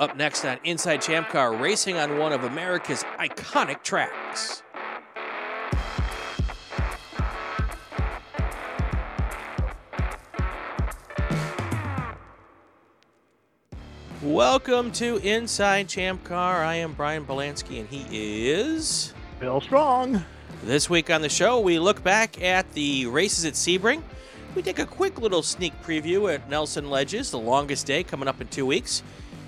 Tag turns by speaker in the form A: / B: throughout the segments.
A: Up next on Inside Champ Car, racing on one of America's iconic tracks. Welcome to Inside Champ Car. I am Brian Belansky, and he is
B: Bill Strong.
A: This week on the show, we look back at the races at Sebring. We take a quick little sneak preview at Nelson Ledges, the longest day coming up in two weeks.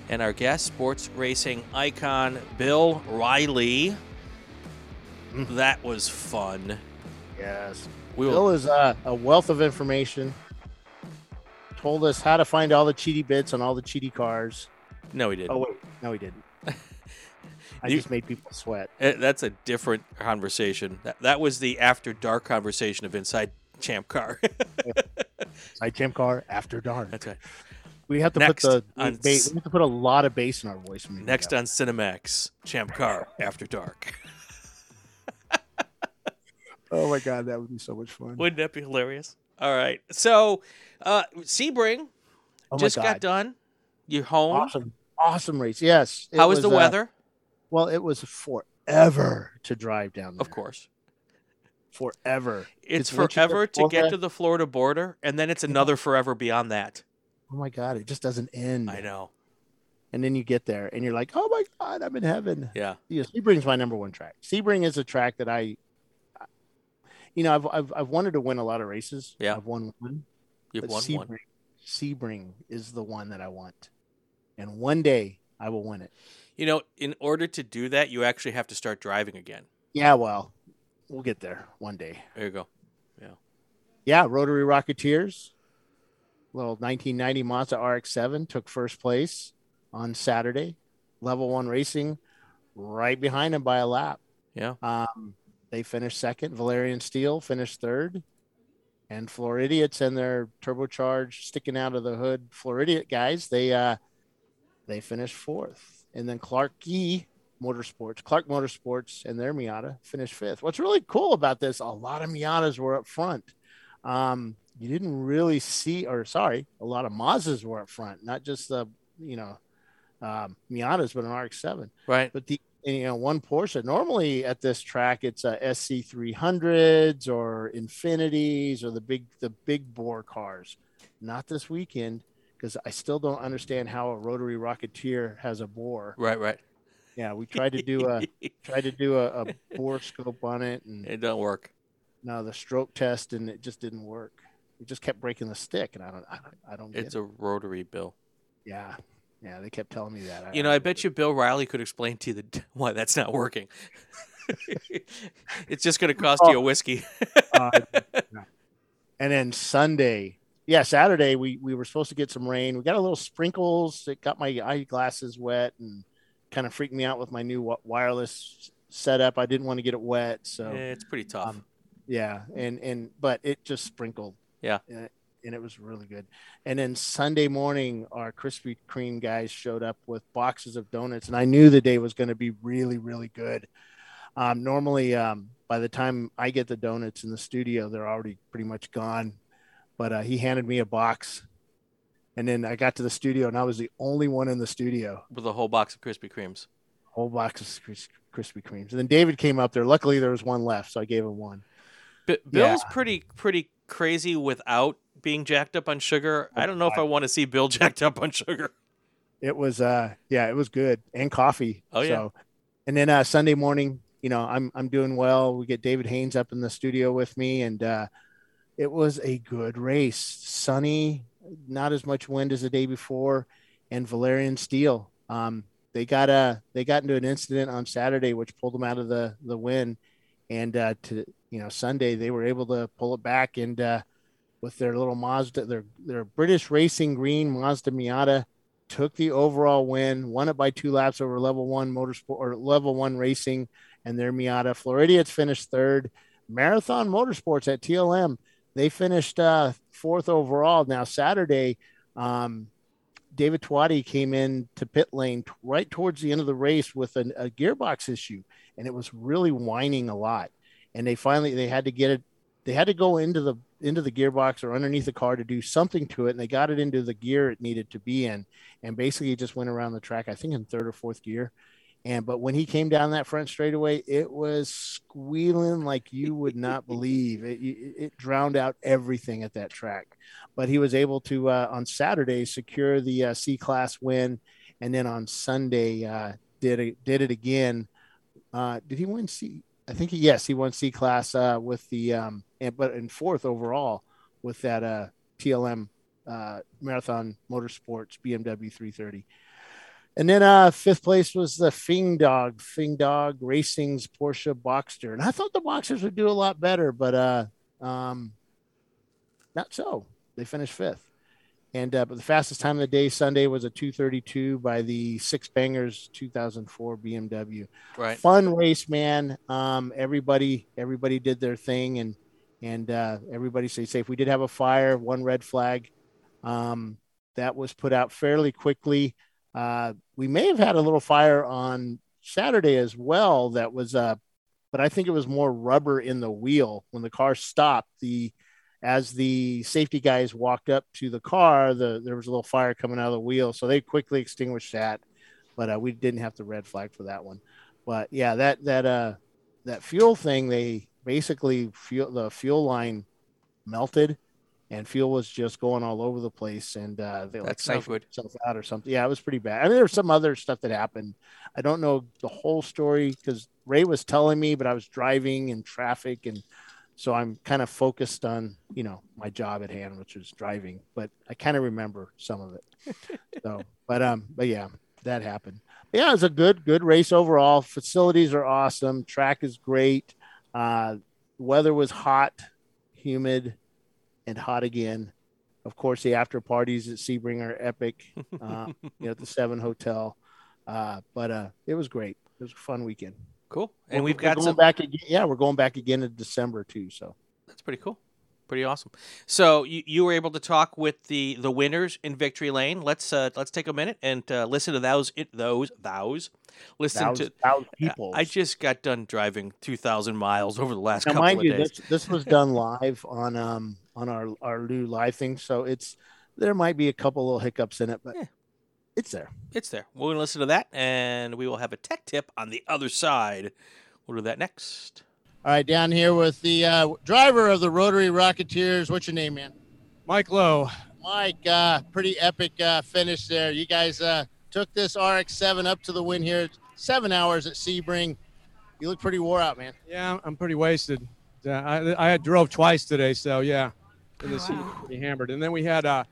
A: And our guest, sports racing icon Bill Riley. That was fun.
B: Yes.
A: We will,
B: Bill is uh, a wealth of information. Told us how to find all the cheaty bits on all the cheaty cars.
A: no, he didn't.
B: Oh wait, no, he didn't. I
A: You-
B: just made people sweat.
A: Eh, That's a different conversation. That, that was the after dark conversation of Inside Champ Car.
B: Inside champ car after dark.
A: That's right.
B: We have to
A: Next
B: put the, the
A: on
B: we have to put a lot of bass in our voice. when
A: Next on Cinemax, Champ Car After Dark.
B: Oh my god, that would be so much fun.
A: Wouldn't that be hilarious? All right. So, uh, Sebring
B: oh
A: just
B: god,
A: got done. You're home.
B: awesome, awesome race. Yes. it
A: How was the
B: uh,
A: weather?
B: well, it was forever to drive down there.
A: Of course.
B: forever.
A: It's
B: It's once you get
A: forever to get to the Florida border, and then it's another forever beyond that.
B: Oh my god, it just doesn't end.
A: I know.
B: And then you get there and you're like, oh my god, I'm in heaven.
A: Yeah.
B: Yeah, Sebring's my number one track. Sebring is a track that I, you know, I've I've, I've wanted to win a lot of races.
A: Yeah.
B: I've won one.
A: You've won
B: Sebring,
A: one.
B: Sebring is the one that I want, and one day I will win it.
A: You know, in order to do that, you actually have to start driving again.
B: Yeah, well, we'll get there one day.
A: There you go.
B: Yeah. Yeah, Rotary Rocketeers, little 1990 Mazda RX-7 took first place on Saturday. Level One Racing, right behind him by a lap.
A: Yeah.
B: Um, they finished second. Valerian Steel finished third. And Floridians and their turbocharged sticking out of the hood Floridian guys, they uh they finished fourth. And then Clark Gee Motorsports, Clark Motorsports and their Miata finished fifth. What's really cool about this, a lot of Miatas were up front. Um, you didn't really see, or sorry, a lot of Mazdas were up front, not just the, you know, um, Miatas, but an RX-7
A: Right.
B: but the you know one Porsche normally at this track it's a SC 300s or Infinitis or the big the big bore cars. Not this weekend because I still don't understand how a rotary rocketeer has a bore.
A: Right. Right.
B: Yeah, we tried to do a tried to do a, a bore scope on it and
A: it don't work.
B: no the stroke test and it just didn't work. Just kept breaking the stick and I don't I don't, I don't get
A: It's
B: it.
A: a rotary bill.
B: yeah. Yeah, they kept telling me that.
A: You know, I bet you Bill Riley could explain to you the, why that's not working. it's just going to cost you a whiskey.
B: Uh, and then Sunday, yeah, Saturday we we were supposed to get some rain. We got a little sprinkles. It got my eyeglasses wet and kind of freaked me out with my new wireless setup. I didn't want to get it wet, so
A: Eh, it's pretty tough.
B: um, yeah. And and but it just sprinkled.
A: Yeah.
B: And it, and it was really good. And then Sunday morning, our Krispy Kreme guys showed up with boxes of donuts, and I knew the day was going to be really, really good. Um, normally, um, by the time I get the donuts in the studio, they're already pretty much gone. But uh, he handed me a box, and then I got to the studio, and I was the only one in the studio.
A: with a whole box of Krispy Kremes.
B: Whole box of Kris- Krispy Kremes. And then David came up there. Luckily, there was one left, so I gave him one.
A: B- Bill's pretty pretty crazy without being jacked up on sugar. I don't know if I want to see Bill jacked up on sugar.
B: It was uh yeah, it was good. And coffee.
A: Oh, yeah.
B: So and then uh Sunday morning, you know, I'm I'm doing well. We get David Haynes up in the studio with me and uh it was a good race. Sunny, not as much wind as the day before, and Valerian Steel. Um they got uh they got into an incident on Saturday which pulled them out of the the win. And uh to you know, Sunday they were able to pull it back and uh with their little Mazda, their their British Racing Green Mazda Miata took the overall win, won it by two laps over level one motorsport or level one racing and their Miata. Floridians finished third. Marathon Motorsports at TLM, they finished uh, fourth overall. Now Saturday, um, David Twatty came in to pit lane t- right towards the end of the race with an, a gearbox issue, and it was really whining a lot. And they finally they had to get it they had to go into the into the gearbox or underneath the car to do something to it, and they got it into the gear it needed to be in, and basically just went around the track. I think in third or fourth gear. And but when he came down that front straightaway, it was squealing like you would not believe. It, it, it drowned out everything at that track. But he was able to uh, on Saturday secure the uh, C class win, and then on Sunday uh, did it did it again. Uh, did he win C? I think he, yes, he won C class uh, with the um, and, but in fourth overall with that uh, TLM uh, Marathon Motorsports BMW 330. And then uh, fifth place was the Fing Dog, Fing Dog Racing's Porsche Boxster. And I thought the Boxsters would do a lot better, but uh, um, not so. They finished fifth. And uh, but the fastest time of the day Sunday was a 232 by the Six Bangers 2004 BMW.
A: Right.
B: Fun race, man. Um, everybody everybody did their thing, and and uh, everybody stayed safe. We did have a fire, one red flag, um, that was put out fairly quickly. Uh, we may have had a little fire on Saturday as well. That was uh, but I think it was more rubber in the wheel when the car stopped. The as the safety guys walked up to the car, the there was a little fire coming out of the wheel, so they quickly extinguished that. But uh, we didn't have the red flag for that one. But yeah, that that uh that fuel thing, they basically fuel the fuel line melted, and fuel was just going all over the place, and uh, they like
A: That's not good.
B: itself out or something. Yeah, it was pretty bad. I mean, there was some other stuff that happened. I don't know the whole story because Ray was telling me, but I was driving in traffic and so I'm kind of focused on, you know, my job at hand, which is driving, but I kind of remember some of it. so, but, um, but yeah, that happened. But yeah, it's a good, good race overall. Facilities are awesome. Track is great. Uh, weather was hot, humid, and hot again. Of course, the after parties at Sebring are epic, uh, you know, at the Seven Hotel. Uh, but uh, it was great. It was a fun weekend.
A: Cool. And
B: We're-
A: we've got
B: going
A: some.
B: back again. Yeah, we're going back again in December too. So
A: That's pretty cool. Pretty awesome. So you, you were able to talk with the the winners in Victory Lane. Let's uh, let's take a minute and uh, listen to those it, those those. Listen to.
B: thousands people.
A: I just got done driving two thousand miles over the last
B: now,
A: couple of
B: you,
A: days.
B: this this was done live on um on our our new live thing. So it's there might be a couple little hiccups in it, but
A: Yeah.
B: It's there.
A: It's there. We're gonna listen to that, and we will have a tech tip on the other side. We'll do that next.
C: All right, down here with the uh, driver of the Rotary Rocketeers. What's your name, man?
D: Mike Lowe.
C: Mike. Uh, pretty epic uh, finish there. You guys uh, took this RX-7 up to the win here. Seven hours at Sebring. You look pretty wore out, man.
D: Yeah, I'm pretty wasted. Uh, I, I drove twice today, so yeah, in this heat, pretty hammered. And then we had uh,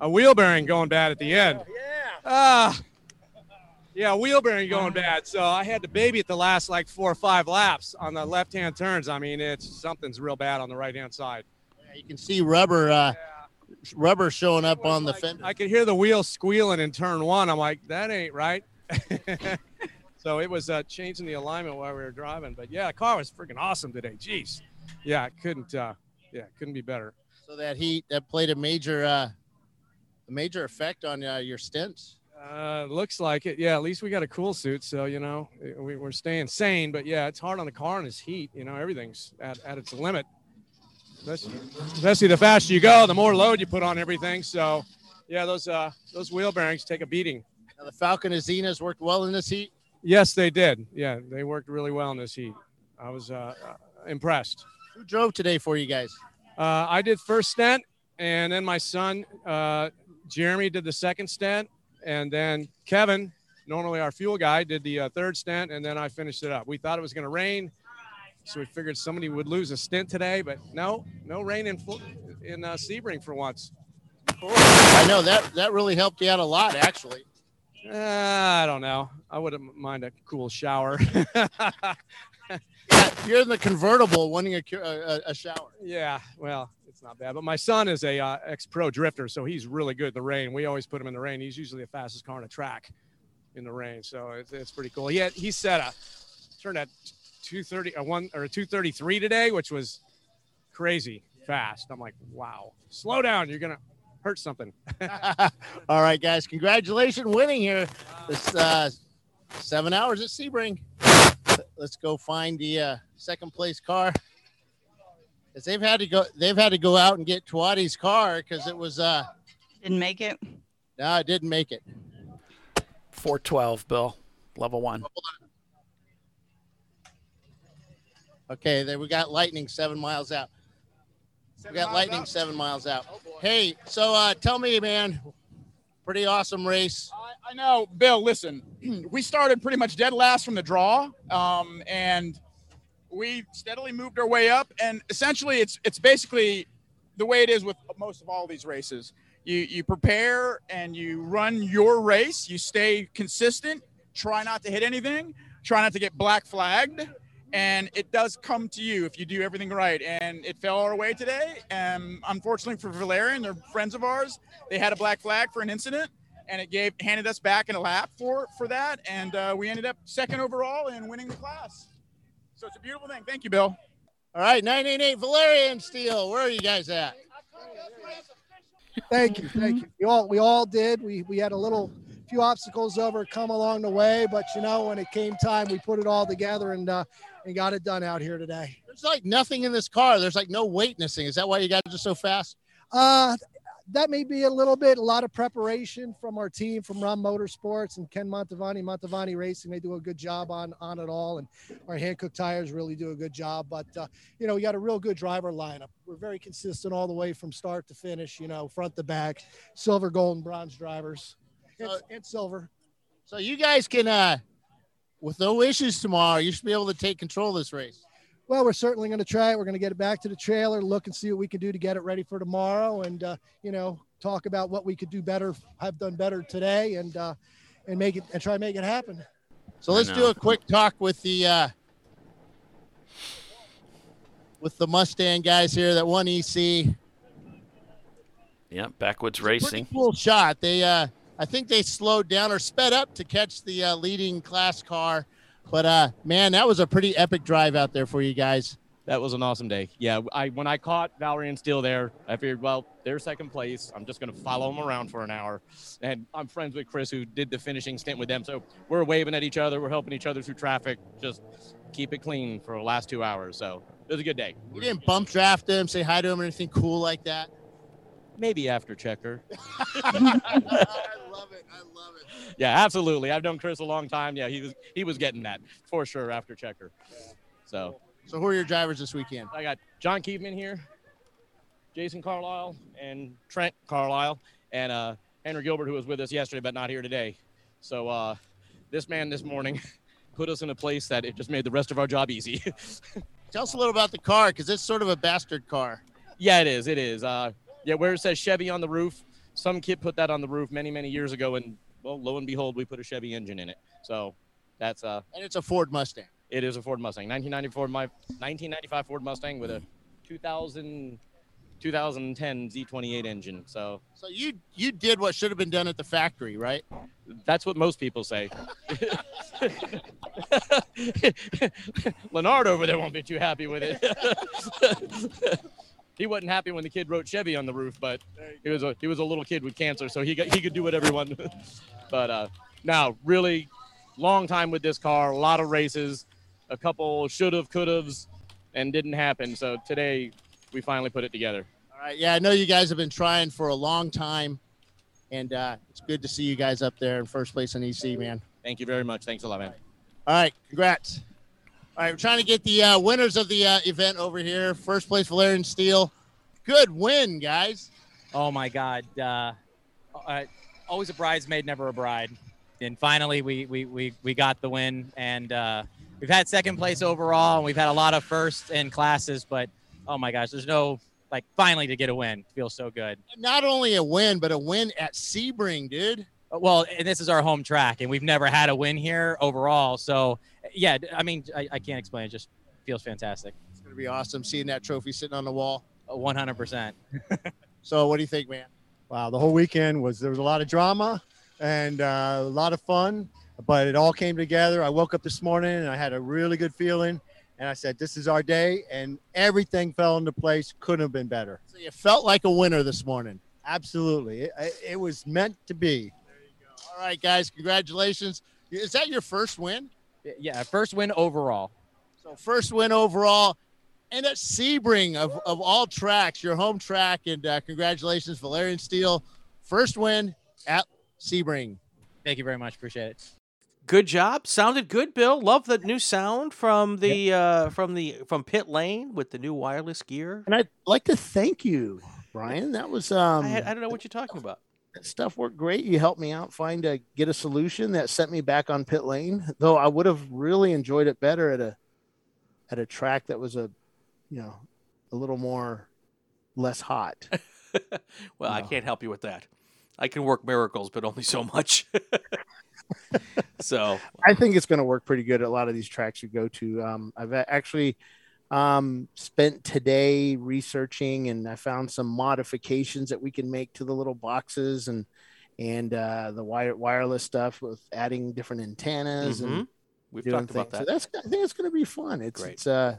D: a wheel bearing going bad at the end.
C: Yeah.
D: Ah, yeah, wheel bearing going bad. So I had to baby it the last like four or five laps on the left-hand turns. I mean, it's something's real bad on the right-hand side.
C: Yeah, You can see rubber uh,
D: Yeah.
C: rubber showing up on the
D: Like,
C: fender.
D: I could hear the wheel squealing in turn one. I'm like, that ain't right. so it was uh, changing the alignment while we were driving. But yeah, the car was freaking awesome today. Jeez. Yeah, it couldn't. Uh, yeah, couldn't be better.
C: So that heat that played a major uh, a major effect on uh, your stints.
D: Uh, looks like it. Yeah, at least we got a cool suit, so you know we, we're staying sane. But yeah, it's hard on the car in this heat. You know, everything's at, at its limit. Especially, especially the faster you go, the more load you put on everything. So, yeah, those uh, those wheel bearings take a beating.
C: Now, the Falken Azenis worked well in this heat.
D: Yes, they did. Yeah, they worked really well in this heat. I was uh, uh, impressed.
C: Who drove today for you guys?
D: Uh, I did first stent, and then my son uh, Jeremy did the second stent, and then Kevin, normally our fuel guy, did the uh, third stent, and then I finished it up. We thought it was going to rain, so we figured somebody would lose a stint today, but no, no rain in in uh, Sebring for once.
C: I know that that really helped you out a lot, actually.
D: Uh, I don't know. I wouldn't mind a cool shower.
C: Yeah, you're in the convertible, wanting a, a, a shower.
D: Yeah, well, not bad. But my son is a uh, ex-pro drifter, so he's really good in the rain. We always put him in the rain. He's usually the fastest car on the track in the rain, so it's, it's pretty cool. He had, he set a turned at 230 a one or a 233 today, which was crazy fast. I'm like, wow, slow down, you're gonna hurt something.
C: All right, guys, congratulations winning here. This uh, seven hours at Sebring. Let's go find the uh, second place car.
B: As they've had to go, they've had to go out and get Twadi's car because it was uh
E: Didn't make it.
B: no, it didn't make it.
F: 412, Bill. Level one.
B: Okay, then we got lightning seven miles out. we got lightning seven miles out. Hey, so uh tell me, man, pretty awesome race.
G: I, I know, Bill. Listen, we started pretty much dead last from the draw, um, and we steadily moved our way up. And essentially, it's it's basically the way it is with most of all these races. You you prepare and you run your race. You stay consistent. Try not to hit anything. Try not to get black flagged. And it does come to you if you do everything right. And it fell our way today. And unfortunately for Valerian, they're friends of ours. They had a black flag for an incident and it gave handed us back in a lap for for that, and uh, we ended up second overall and winning the class. So it's a beautiful thing. Thank you, Bill.
B: All right, 988 Valerian Steel. Where are you guys at?
H: Thank you, thank you. We all we all did. We we had a little few obstacles overcome along the way, but you know when it came time, we put it all together and uh, and got it done out here today.
B: There's like nothing in this car. There's like no weight thing. Is that why you guys are so fast?
H: Uh, that may be a little bit, a lot of preparation from our team from Ron Motorsports and Ken Montavani, Montavani Racing. They do a good job on on it all, and our Hankook tires really do a good job. But uh, you know, we got a real good driver lineup. We're very consistent all the way from start to finish. You know, front to back, silver, gold, and bronze drivers, and,
B: Uh,
H: and silver.
B: So you guys can, uh, with no issues tomorrow, you should be able to take control of this race.
H: Well, we're certainly going to try it. We're going to get it back to the trailer, look and see what we can do to get it ready for tomorrow, and uh, you know, talk about what we could do better, have done better today, and uh, and make it and try to make it happen.
B: So let's do a quick talk with the uh, with the Mustang guys here that won EC.
F: Yeah, backwoods
B: Pretty
F: racing.
B: cool shot. They, uh, I think they slowed down or sped up to catch the uh, leading class car. But uh, man, that was a pretty epic drive out there for you guys.
I: That was an awesome day. Yeah, I when I caught Valerian Steel there, I figured, well, they're second place. I'm just going to follow them around for an hour. And I'm friends with Chris, who did the finishing stint with them. So we're waving at each other. We're helping each other through traffic. Just keep it clean for the last two hours. So it was a good day.
B: You didn't bump draft them, say hi to them, or anything cool like that.
I: Maybe after checker.
B: I love it. I love it.
I: Yeah, absolutely. I've known Chris a long time. Yeah, he was he was getting that for sure after checker. So
B: So who are your drivers this weekend?
I: I got John Keepman here, Jason Carlisle, and Trent Carlisle, and uh, Henry Gilbert, who was with us yesterday but not here today. So uh, this man this morning put us in a place that it just made the rest of our job easy.
B: Tell us a little about the car because it's sort of a bastard car.
I: yeah, it is. It is. Uh, yeah, where it says Chevy on the roof, some kid put that on the roof many, many years ago, and well, lo and behold, we put a Chevy engine in it. So that's uh,
B: And it's a Ford Mustang.
I: it is a Ford Mustang, 1994, my 1995 Ford Mustang with a 2000, 2010 Z28 engine. So
B: So you you did what should have been done at the factory, right?
I: that's what most people say. Leonard over there won't be too happy with it. he wasn't happy when the kid wrote Chevy on the roof, but he was a he was a little kid with cancer, so he got, he could do what everyone. but uh, now, really, long time with this car, a lot of races, a couple should have, could have's, and didn't happen. So today, we finally put it together.
B: All right. Yeah, I know you guys have been trying for a long time, and uh, it's good to see you guys up there in first place in EC, man.
I: Thank you very much. Thanks a lot, man.
B: All right, congrats. All right, we're trying to get the uh, winners of the uh, event over here. First place, Valerian Steel. Good win, guys.
J: Oh my God! Uh, uh, always a bridesmaid, never a bride. And finally, we we we, we got the win, and uh, we've had second place overall, and we've had a lot of first in classes. But oh my gosh, there's no like finally to get a win feels so good.
B: Not only a win, but a win at Sebring, dude.
J: Well, and this is our home track, and we've never had a win here overall. So yeah, I mean, I, I can't explain. It just feels fantastic.
B: It's going to be awesome seeing that trophy sitting on the wall.
J: One hundred percent.
B: So, what do you think, man?
K: Wow, the whole weekend was there was a lot of drama and uh, a lot of fun, but it all came together. I woke up this morning and I had a really good feeling, and I said, "This is our day," and everything fell into place. Couldn't have been better.
B: So, you felt like a winner this morning.
K: Absolutely, it, it was meant to be.
B: All right, guys, congratulations. Is that your first win?
J: Yeah, first win overall.
B: So, first win overall.
C: and at Sebring of, of all tracks, your home track. And uh, congratulations, Valerian Steel, first win at Sebring.
J: Thank you very much. Appreciate it.
A: Good job. Sounded good, Bill. Love the new sound from the uh, from the from pit lane with the new wireless gear.
B: And I'd like to thank you, Brian. That was um
A: I, had, I don't know what you're talking about.
B: That stuff worked great. You helped me out find a get a solution that sent me back on pit lane. Though I would have really enjoyed it better at a at a track that was a you know a little more less hot.
A: well, I
B: No.
A: can't help you with that. I can work miracles, but only so much. so
B: I think it's going to work pretty good at a lot of these tracks you go to. Um, I've actually um, spent today researching, and I found some modifications that we can make to the little boxes and and uh, the wire wireless stuff with adding different antennas
A: Mhm.
B: and
A: we've talked about
B: things.
A: that.
B: So that's I think it's going to be fun. It's
A: Great.
B: it's uh,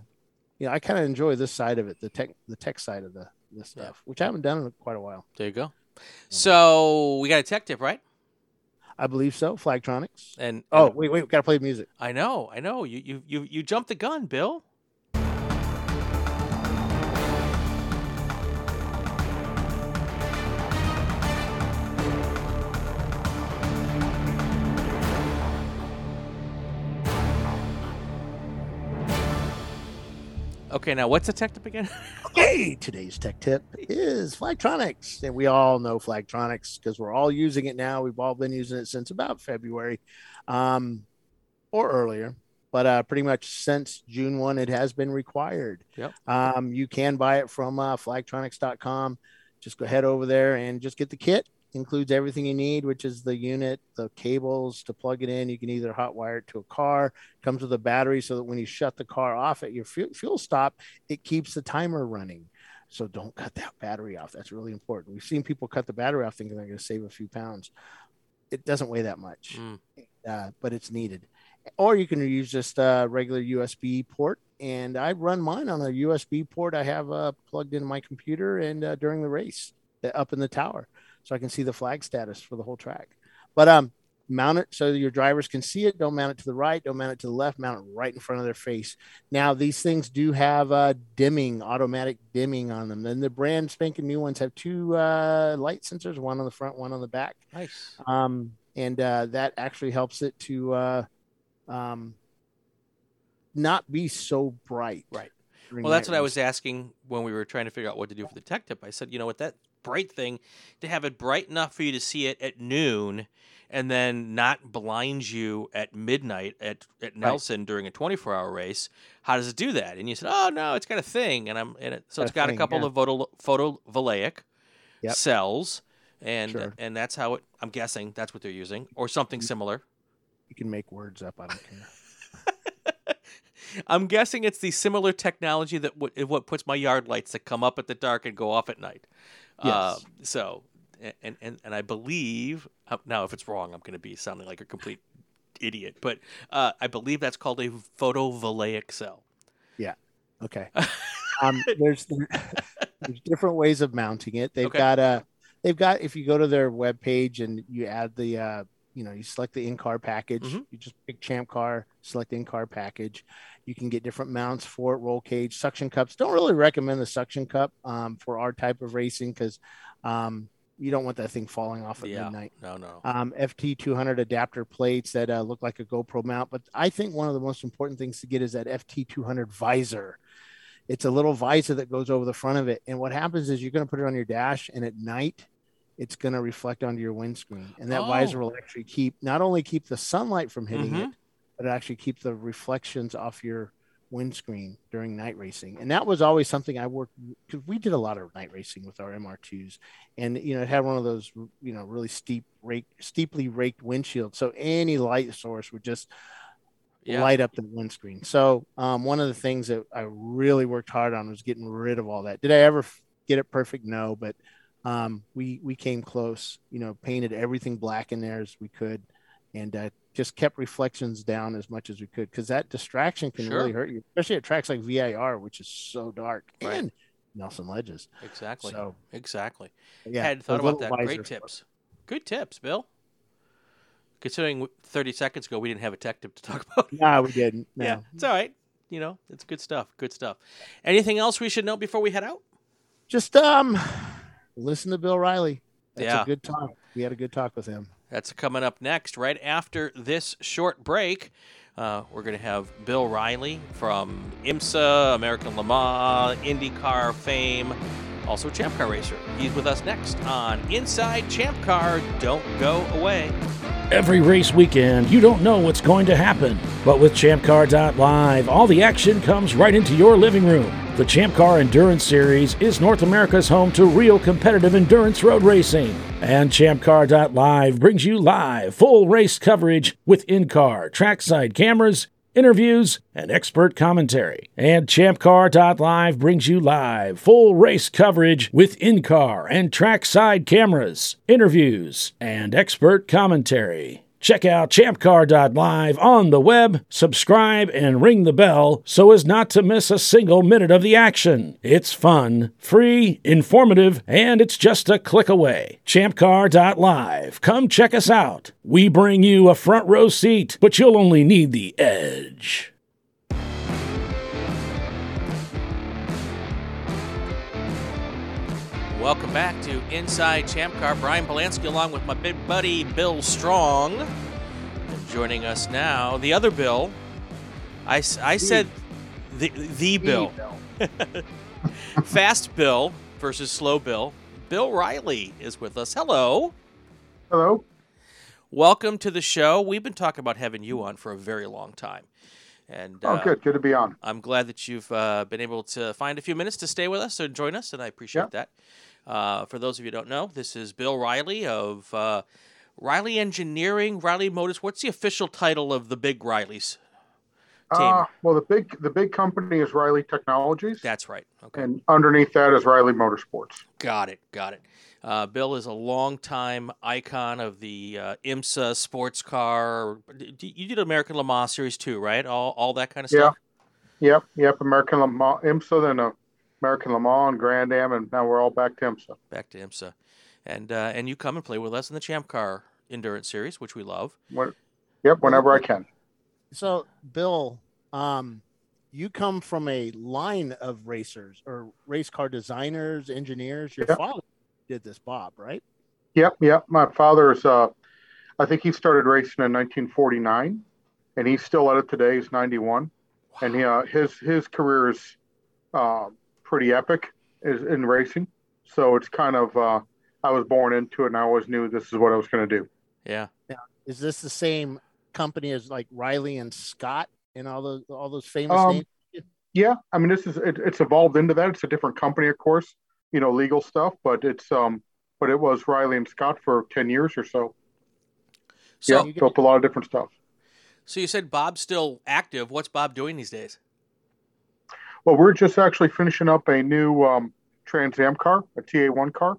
B: you know, I kind of enjoy this side of it, the tech the tech side of the this
A: Yeah.
B: stuff, which I haven't done in quite a while.
A: there you go. So we got a tech tip, right?
B: I believe so. Flagtronics.
A: And
B: Oh
A: and
B: wait, wait, we got to play music.
A: I know, I know. You you you you jumped the gun, Bill. Okay, now what's the tech tip again?
B: Okay, today's tech tip is Flagtronics. And we all know Flagtronics because we're all using it now. We've all been using it since about February um, or earlier. But uh, pretty much since June 1, it has been required.
A: Yep.
B: Um, you can buy it from uh, flagtronics.com. Just go head over there and just get the kit. Includes everything you need, which is the unit, the cables to plug it in. You can either hot wire it to a car, comes with a battery so that when you shut the car off at your fu- fuel stop, it keeps the timer running. So don't cut that battery off. That's really important. We've seen people cut the battery off thinking they're going to save a few pounds. It doesn't weigh that much,
A: Mm.
B: uh, but it's needed. Or you can use just a regular USB port. And I run mine on a USB port I have uh, plugged into my computer and uh, during the race uh, up in the tower so I can see the flag status for the whole track. But um, mount it so your drivers can see it. Don't mount it to the right. Don't mount it to the left. Mount it right in front of their face. Now these things do have uh, dimming, automatic dimming on them. Then the brand spanking new ones have two uh, light sensors, one on the front, one on the back.
A: Nice.
B: Um, and uh, that actually helps it to uh, um, not be so bright.
A: Right. Well, that's what I was asking when we were trying to figure out what to do for the tech tip. I said, you know what, that bright thing, to have it bright enough for you to see it at noon and then not blind you at midnight at, at Nelson during a 24 hour race, how does it do that? And you said, oh, no, it's got a thing. And I'm and it, so
B: Got
A: it's
B: a
A: got
B: thing,
A: a couple
B: yeah.
A: of photo, photovoltaic
B: Yep.
A: cells. And,
B: Sure.
A: and that's how it, I'm guessing that's what they're using or something similar.
B: You can make words up. I don't care.
A: I'm guessing it's the similar technology that w- what puts my yard lights that come up at the dark and go off at night. Uh,
B: Yes.
A: so, and, and and I believe uh, now if it's wrong, I'm going to be sounding like a complete idiot. But uh, I believe that's called a photovoltaic cell. Yeah.
B: Okay. um, there's there's different ways of mounting it. They've
A: Okay.
B: got a they've got if you go to their web page and you add the uh, you know you select the in car package.
A: Mhm.
B: You just pick Champ Car, select in car package. You can get different mounts for it, roll cage, suction cups. Don't really recommend the suction cup um, for our type of racing because um, you don't want that thing falling off at
A: Yeah.
B: midnight
A: No, no.
B: um, FT200 adapter plates that uh, look like a GoPro mount. But I think one of the most important things to get is that FT200 visor. It's a little visor that goes over the front of it. And what happens is you're going to put it on your dash, and at night, it's going to reflect onto your windscreen. And that visor
A: Oh.
B: will actually keep not only keep the sunlight from hitting
A: Mhm.
B: it, but actually keep the reflections off your windscreen during night racing. And that was always something I worked because we did a lot of night racing with our MR2s, and you know it had one of those you know really steep rake, steeply raked windshields, so any light source would just
A: Yeah.
B: light up the windscreen. So um, one of the things that I really worked hard on was getting rid of all that. Did I ever get it perfect? No, but um, we we came close. You know, painted everything black in there as we could, and uh, just kept reflections down as much as we could because that distraction can
A: Sure.
B: really hurt you, especially at tracks like VIR, which is so dark,
A: Right.
B: and Nelson Ledges.
A: Exactly.
B: So
A: exactly.
B: yeah,
A: Hadn't thought about that. Great tips. Good tips, Bill. Considering 30 seconds ago we didn't have a tech tip to talk about.
B: No, we didn't. No.
A: Yeah, it's all right. you know, it's good stuff. Good stuff. Anything else we should know before we head out?
B: Just um, listen to Bill Riley. That's
A: Yeah.
B: a good talk. We had a good talk with him.
A: That's coming up next, right after this short break. Uh, we're going to have Bill Riley from IMSA, American Le Mans, IndyCar fame, also Champ Car racer. He's with us next on Inside Champ Car. Don't go away.
L: Every race weekend, you don't know what's going to happen. But with ChampCar.live, all the action comes right into your living room. The Champ Car Endurance Series is North America's home to real competitive endurance road racing. And ChampCar.live brings you live, full race coverage with in car, trackside cameras, interviews, and expert commentary. And ChampCar.live brings you live, full race coverage with in car and trackside cameras, interviews, and expert commentary. Check out champcar.live on the web, subscribe, and ring the bell so as not to miss a single minute of the action. It's fun, free, informative, and it's just a click away. Champcar.live. Come check us out. We bring you a front row seat, but you'll only need the edge.
A: Welcome back to Inside Champ Car. Brian Polanski along with my big buddy Bill Strong. And joining us now, the other Bill. I, I said the, the Bill. Fast Bill versus Slow Bill. Bill Riley is with us. Hello.
M: Hello.
A: Welcome to the show. We've been talking about having you on for a very long time. And
M: Oh,
A: uh,
M: good. Good to be on.
A: I'm glad that you've uh, been able to find a few minutes to stay with us and join us, and I appreciate that. Uh, for those of you who don't know, this is Bill Riley of uh, Riley Engineering, Riley Motors. What's the official title of the big Rileys? Team.
M: Uh, well, the big the big company is Riley Technologies.
A: That's right. Okay.
M: And underneath that is Riley Motorsports.
A: Got it. Got it. Uh, Bill is a longtime icon of the uh, IMSA sports car. You did American Le Mans Series too, right? All, all that kind of stuff. Yeah.
M: Yep. Yep. American Le Mans, IMSA, then uh, American Le Mans, and Grand Am, and now we're all back to IMSA.
A: Back to IMSA, and uh, and you come and play with us in the Champ Car Endurance Series, which we love.
M: When, yep. Whenever I can.
B: So, Bill, um, you come from a line of racers or race car designers, engineers. Your
M: Yeah.
B: father did this, Bob, right?
M: Yep. Yep. My father's. Uh, I think he started racing in 1949, and he's still at it today. He's 91, and he, uh, his his career is uh, pretty epic is in racing. So it's kind of. Uh, I was born into it, and I always knew this is what I was going to do.
A: Yeah.
B: Now, is this the same company as like Riley and Scott and all those all those famous
M: Um,
B: names?
M: Yeah, I mean, this is it, it's evolved into that. It's a different company, of course, you know, legal stuff, but it's um, but it was Riley and Scott for ten years or so.
A: So-
M: yeah, built a lot of different stuff.
A: So you said Bob's still active. What's Bob doing these days?
M: Well, we're just actually finishing up a new um, Trans Am car, a TA1 car.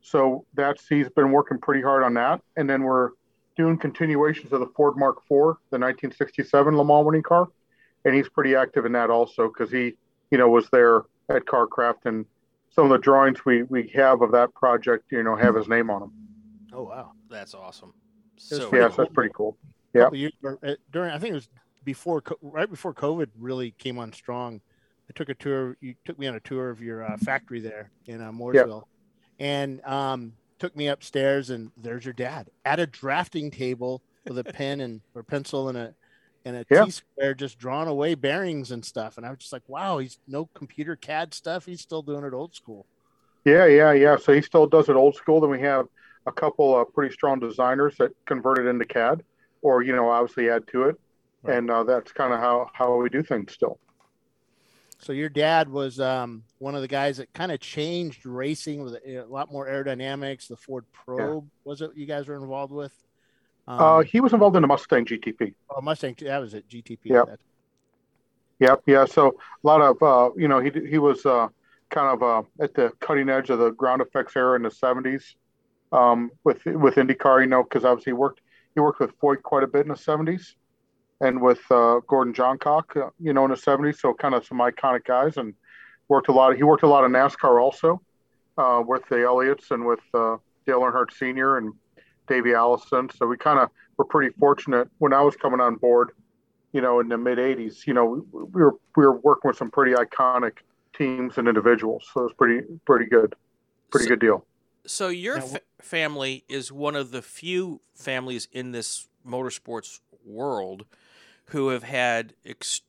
M: So that's he's been working pretty hard on that, and then we're doing continuations of the Ford Mark IV, the 1967 Le Mans winning car, and he's pretty active in that also because he, you know, was there at Kar Kraft, and some of the drawings we we have of that project, you know, have his name on them.
B: Oh wow,
A: that's awesome. So
B: pretty
M: yeah, so that's pretty cool. Yeah.
B: couple years- or, uh, during I think it was before right before COVID really came on strong. I took a tour. You took me on a tour of your uh, factory there in uh, Mooresville, and um, took me upstairs. And there's your dad at a drafting table with a pen and or pencil and a and a
M: Yeah.
B: square, just drawing away bearings and stuff. And I was just like, wow, he's no computer CAD stuff. He's still doing it old school.
M: Yeah, yeah, yeah. So he still does it old school. Then we have a couple of pretty strong designers that convert it into CAD, or you know, obviously add to it, and uh, that's kind of how how we do things still.
B: So your dad was um, one of the guys that kind of changed racing with a, a lot more aerodynamics. The Ford Probe was it you guys were involved with? Um,
M: uh, he was involved in the Mustang GTP.
B: oh, Mustang. That was it. GTP.
M: Yep. Yep, yeah. So a lot of uh, you know he he was uh, kind of uh, at the cutting edge of the ground effects era in the '70s um, with with IndyCar. You know, because obviously he worked he worked with Ford quite a bit in the '70s, and with uh, Gordon Johncock, uh, you know, in the '70s. So kind of some iconic guys, and worked a lot. He worked a lot of NASCAR also uh, with the Elliotts and with uh, Dale Earnhardt Sr. and Davey Allison. So we kind of were pretty fortunate when I was coming on board you know, in the mid '80s, you know, we, we were we were working with some pretty iconic teams and individuals, so it was pretty pretty good, pretty
A: So-
M: good deal.
A: So your fa- family is one of the few families in this motorsports world who have had ex-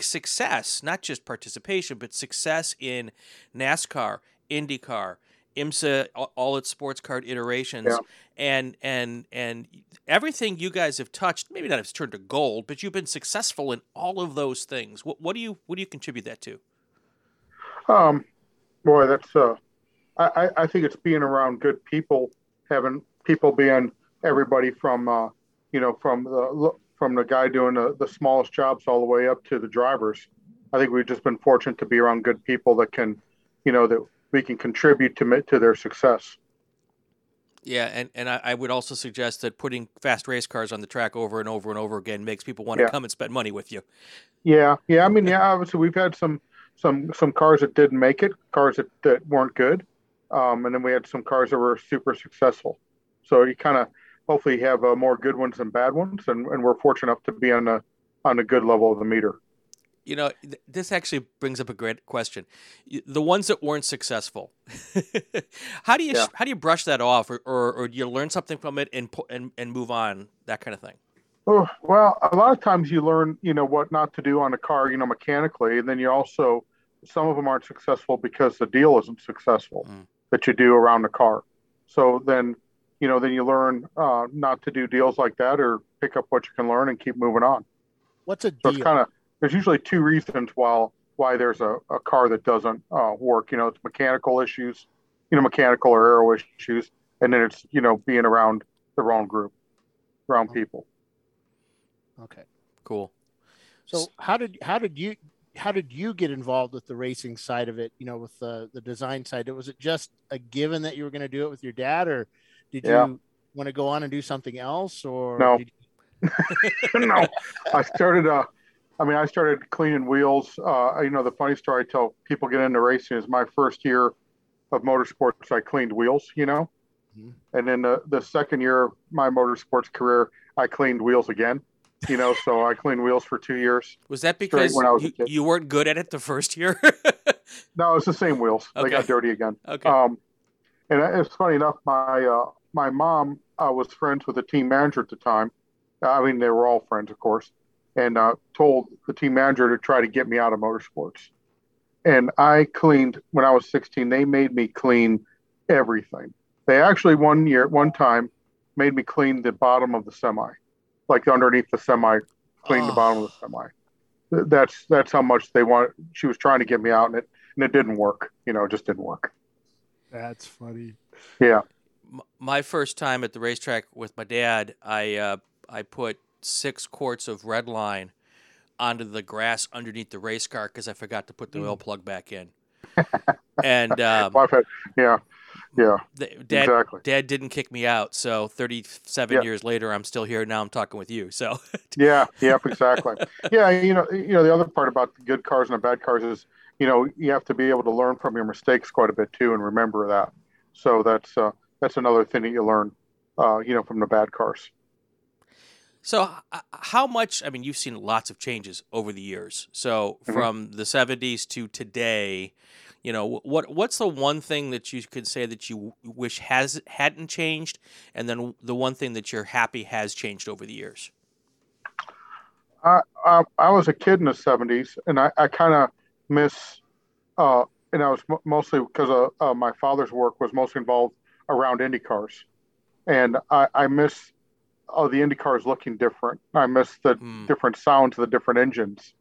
A: success, not just participation, but success in NASCAR, IndyCar, IMSA, all- its sports card iterations,
M: Yeah.
A: and and and everything you guys have touched. Maybe not has turned to gold, but you've been successful in all of those things. What, what do you what do you contribute that to?
M: Um, boy, that's uh, I, I I think it's being around good people, having people being everybody from uh, you know, from the from the guy doing the, the smallest jobs all the way up to the drivers. I think we've just been fortunate to be around good people that can, you know, that we can contribute to to their success.
A: Yeah, and, and I, I would also suggest that putting fast race cars on the track over and over and over again makes people want to come and spend money with you.
M: Yeah, yeah. I mean, yeah. Obviously, we've had some some some cars that didn't make it, cars that, that weren't good, um, and then we had some cars that were super successful. So you kind of hopefully have uh, more good ones than bad ones, and, and we're fortunate enough to be on the on a good level of the meter.
A: You know, th- this actually brings up a great question. The ones that weren't successful, how do you
M: Yeah.
A: how do you brush that off, or, or, or do you learn something from it and and and move on, that kind of thing?
M: Oh, well, a lot of times you learn, you know, what not to do on a car, you know, mechanically, and then you also some of them aren't successful because the deal isn't successful that you do around the car. So then, you know, then you learn uh, not to do deals like that, or pick up what you can learn and keep moving on.
B: What's a
M: So
B: deal?
M: it's kind of there's usually two reasons why why there's a, a car that doesn't uh, work. You know, it's mechanical issues, you know, mechanical or aero issues, and then it's you know being around the wrong group, wrong people.
B: Okay.
A: Cool.
B: So how did how did you how did you get involved with the racing side of it? You know, with the the design side. Was it just a given that you were going to do it with your dad, or did
M: Yeah.
B: you want to go on and do something else? Or
M: No.
B: did
M: no, I started. Uh, I mean, I started cleaning wheels. Uh, you know, the funny story I tell people get into racing is my first year of motorsports. I cleaned wheels. You know, and then the the second year of my motorsports career, I cleaned wheels again. You know, so I cleaned wheels for two years.
A: Was that because
M: when I was
A: you, you weren't good at it the first year?
M: No, it's the same wheels. They got dirty again.
A: Okay.
M: Um, and it's funny enough, my uh, my mom uh, was friends with the team manager at the time. I mean, they were all friends, of course, and uh, told the team manager to try to get me out of motorsports. And I cleaned when I was 16. They made me clean everything. They actually one year, at one time, made me clean the bottom of the semi, like underneath the semi, clean the
B: Oh.
M: bottom of the semi. That's that's how much they want. She was trying to get me out, and it and it didn't work. You know, it just didn't work.
B: That's funny.
M: Yeah.
A: My first time at the racetrack with my dad, I uh, I put six quarts of red line onto the grass underneath the race car because I forgot to put the oil plug back in. and um,
M: yeah, yeah,
A: dad
M: exactly.
A: dad didn't kick me out. So 37
M: Yeah.
A: years later, I'm still here. Now I'm talking with you. So
M: Yeah, yep, exactly. yeah, you know, you know, the other part about the good cars and the bad cars is, you know, you have to be able to learn from your mistakes quite a bit too, and remember that. So that's uh, that's another thing that you learn, uh, you know, from the bad cars.
A: So, how much? I mean, you've seen lots of changes over the years. So,
M: Mhm.
A: from the '70s to today, you know, what what's the one thing that you could say that you wish has hadn't changed, and then the one thing that you're happy has changed over the years?
M: I, I I was a kid in the '70s, and I, I kind of miss, uh, and I was mo mostly because uh, uh, my father's work was mostly involved around Indy cars, and I, I miss oh the Indy cars looking different. I miss the different sounds of the different engines,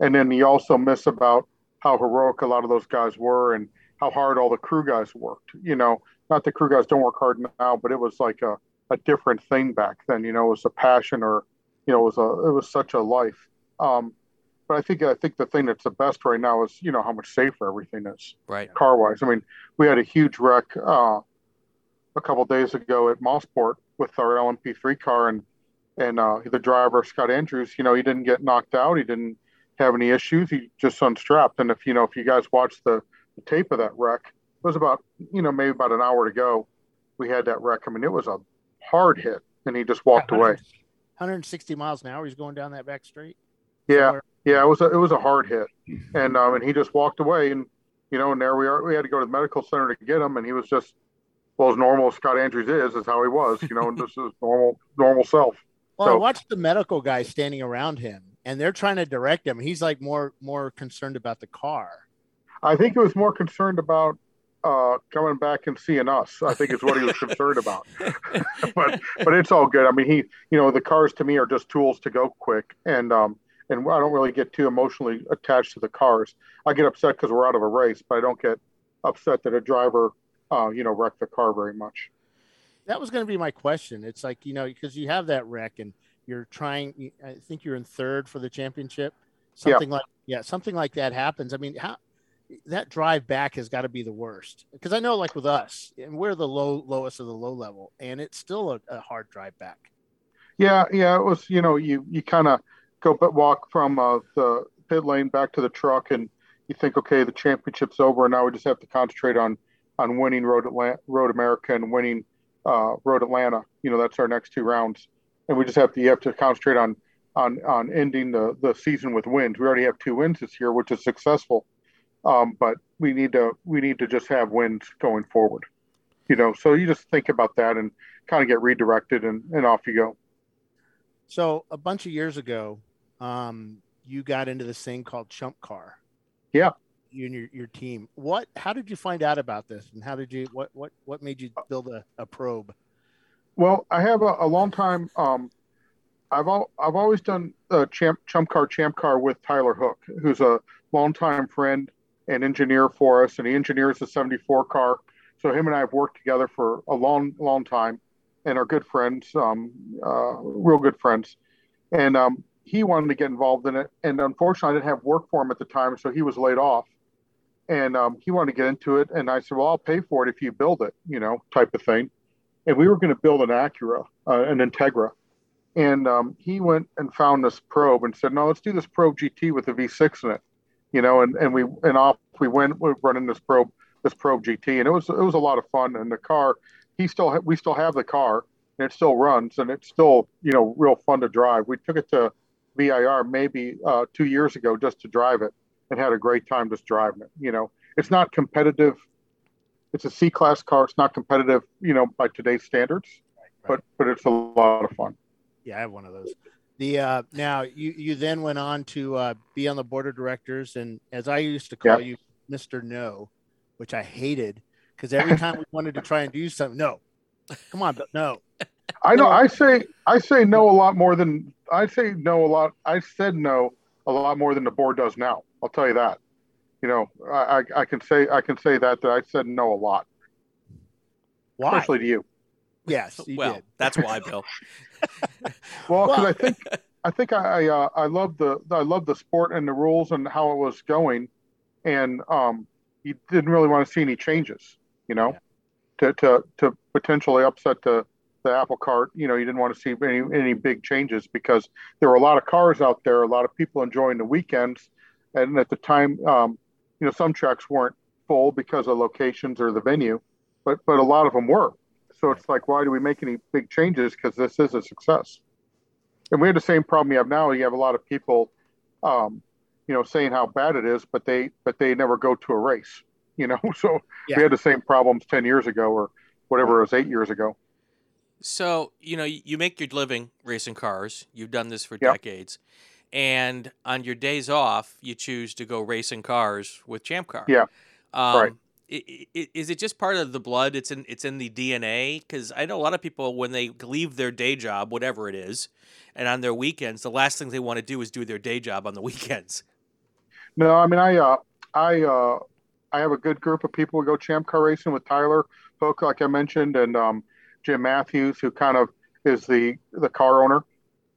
M: and then you also miss about how heroic a lot of those guys were and how hard all the crew guys worked. You know, not the crew guys don't work hard now, but it was like a, a different thing back then. You know, it was a passion or you know, it was a it was such a life. Um, but I think I think the thing that's the best right now is you know how much safer everything is
A: Right.
M: car wise. I mean, we had a huge wreck uh, a couple days ago at Mosport with our LMP3 car, and and uh, the driver Scott Andrews, you know, he didn't get knocked out, he didn't have any issues, he just unstrapped. And if you know if you guys watched the, the tape of that wreck, it was about you know maybe about an hour to go, we had that wreck. I mean, it was a hard hit, and he just walked away.
B: 160 miles an hour. He's going down that back straight.
M: Yeah,
B: somewhere?
M: yeah, it was a, it was a hard hit, and um, and he just walked away, and you know, and there we are. We had to go to the medical center to get him, and he was just well as normal as Scott Andrews is, is how he was, you know, and this is normal normal self.
B: Well, I watched the medical guys standing around him, and they're trying to direct him. He's like more more concerned about the car.
M: I think he was more concerned about uh, coming back and seeing us. I think is what he was concerned about. but but it's all good. I mean, he you know the cars to me are just tools to go quick, and um and I don't really get too emotionally attached to the cars. I get upset because we're out of a race, but I don't get upset that a driver uh, you know wreck the car very much.
B: That was going to be my question. It's like you know because you have that wreck and you're trying. I think you're in third for the championship.
M: Yeah.
B: Something like yeah, something like that happens. I mean, how that drive back has got to be the worst because I know like with us and we're the low lowest of the low level, and it's still a, a hard drive back.
M: Yeah, yeah, it was. You know, you you kind of go but walk from uh, the pit lane back to the truck, and you think, okay, the championship's over, and now we just have to concentrate on on winning Road Atlanta, Road America, and winning uh, Road Atlanta. You know, that's our next two rounds, and we just have to you have to concentrate on on on ending the the season with wins. We already have two wins this year, which is successful, um, but we need to we need to just have wins going forward. You know, so you just think about that and kind of get redirected, and and off you go.
B: So a bunch of years ago, um, you got into this thing called Chump Car.
M: Yeah.
B: You and your, your team. What? How did you find out about this? And how did you? What? What? What made you build a, a probe?
M: Well, I have a, a long time. Um, I've al- I've always done uh, champ chump car champ car with Tyler Hook, who's a longtime friend and engineer for us, and he engineers the '74 car. So him and I have worked together for a long, long time, and are good friends, um, uh, real good friends. And um, he wanted to get involved in it, and unfortunately, I didn't have work for him at the time, so he was laid off. And um, he wanted to get into it, and I said, "Well, I'll pay for it if you build it," you know, type of thing and we were going to build an Acura, uh, an Integra. And um, he went and found this probe and said, "No, let's do this probe GT with a V6 in it." You know, and, and we and off we went we're running this probe this probe GT, and it was it was a lot of fun. And the car, he still ha- we still have the car, and it still runs, and it's still you know real fun to drive. We took it to VIR maybe uh, two years ago just to drive it, and had a great time just driving it. You know, it's not competitive it's a C class car. It's not competitive, you know, by today's standards, but but it's a lot of fun.
B: Yeah, I have one of those. The uh, now you you then went on to uh, be on the board of directors, and as I used to call
M: Yeah.
B: you, Mister No, which I hated because every time we wanted to try and do something, no, come on, no.
M: I know. I say I say no a lot more than I say no a lot. I said no a lot more than the board does now. I'll tell you that. You know, I I, I can say I can say that that I said no a lot,
B: Why?
M: especially to you.
B: Yes, you
A: well,
B: did.
A: that's why, Bill.
M: Well, because
B: Well-
M: I think I think I I, uh, I love the I love the sport and the rules and how it was going, and um, you didn't really want to see any changes. You know, to to to potentially upset the the apple cart. You know, you didn't want to see any any big changes because there were a lot of cars out there, a lot of people enjoying the weekends, and at the time, um, you know, some tracks weren't full because of locations or the venue, but but a lot of them were. So it's like, why do we make any big changes? Because this is a success. And we had the same problem you have now. You have a lot of people, um, you know, saying how bad it is, but they but they never go to a race. You know, so
B: Yeah.
M: we had the same problems ten years ago or whatever it was eight years ago.
A: So, you know, you you make your living racing cars. You've done this for
M: Yep.
A: decades. And on your days off, you choose to go racing cars with Champ Car.
M: Yeah.
A: Um,
M: Right.
A: Is it just part of the blood? It's in it's in the DNA because I know a lot of people when they leave their day job, whatever it is, and on their weekends, the last thing they want to do is do their day job on the weekends.
M: No, I mean I uh, I uh, I have a good group of people who go champ car racing with Tyler Hook, like I mentioned, and um, Jim Matthews, who kind of is the the car owner.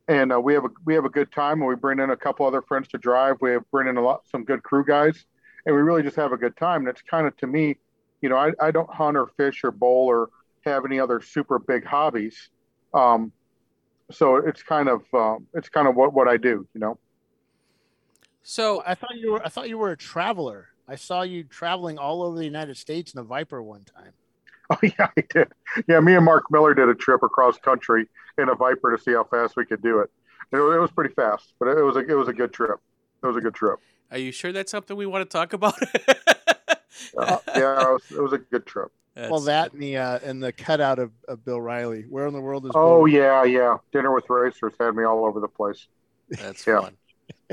M: And uh, we have a we have a good time, and we bring in a couple other friends to drive. We have bring in a lot some good crew guys, and we really just have a good time. And it's kind of to me, you know, I, I don't hunt or fish or bowl or have any other super big hobbies. Um, so it's kind of um, it's kind of what what I do, you know.
A: So
B: I thought you were I thought you were a traveler. I saw you traveling all over the United States in a Viper one time.
M: Oh yeah, I did. Yeah, me and Mark Miller did a trip across country in a Viper to see how fast we could do it. it, it was pretty fast, but it was a it was a good trip. It was a good trip.
A: Are you sure that's something we want to talk about?
M: Uh, yeah, it was, it was a good trip.
B: well, that and the uh, and the cutout of, of Bill Riley. Where in the world is?
M: Oh
B: Bill?
M: yeah, yeah. Dinner with racers had me all over the place.
A: That's
M: Yeah.
A: fun.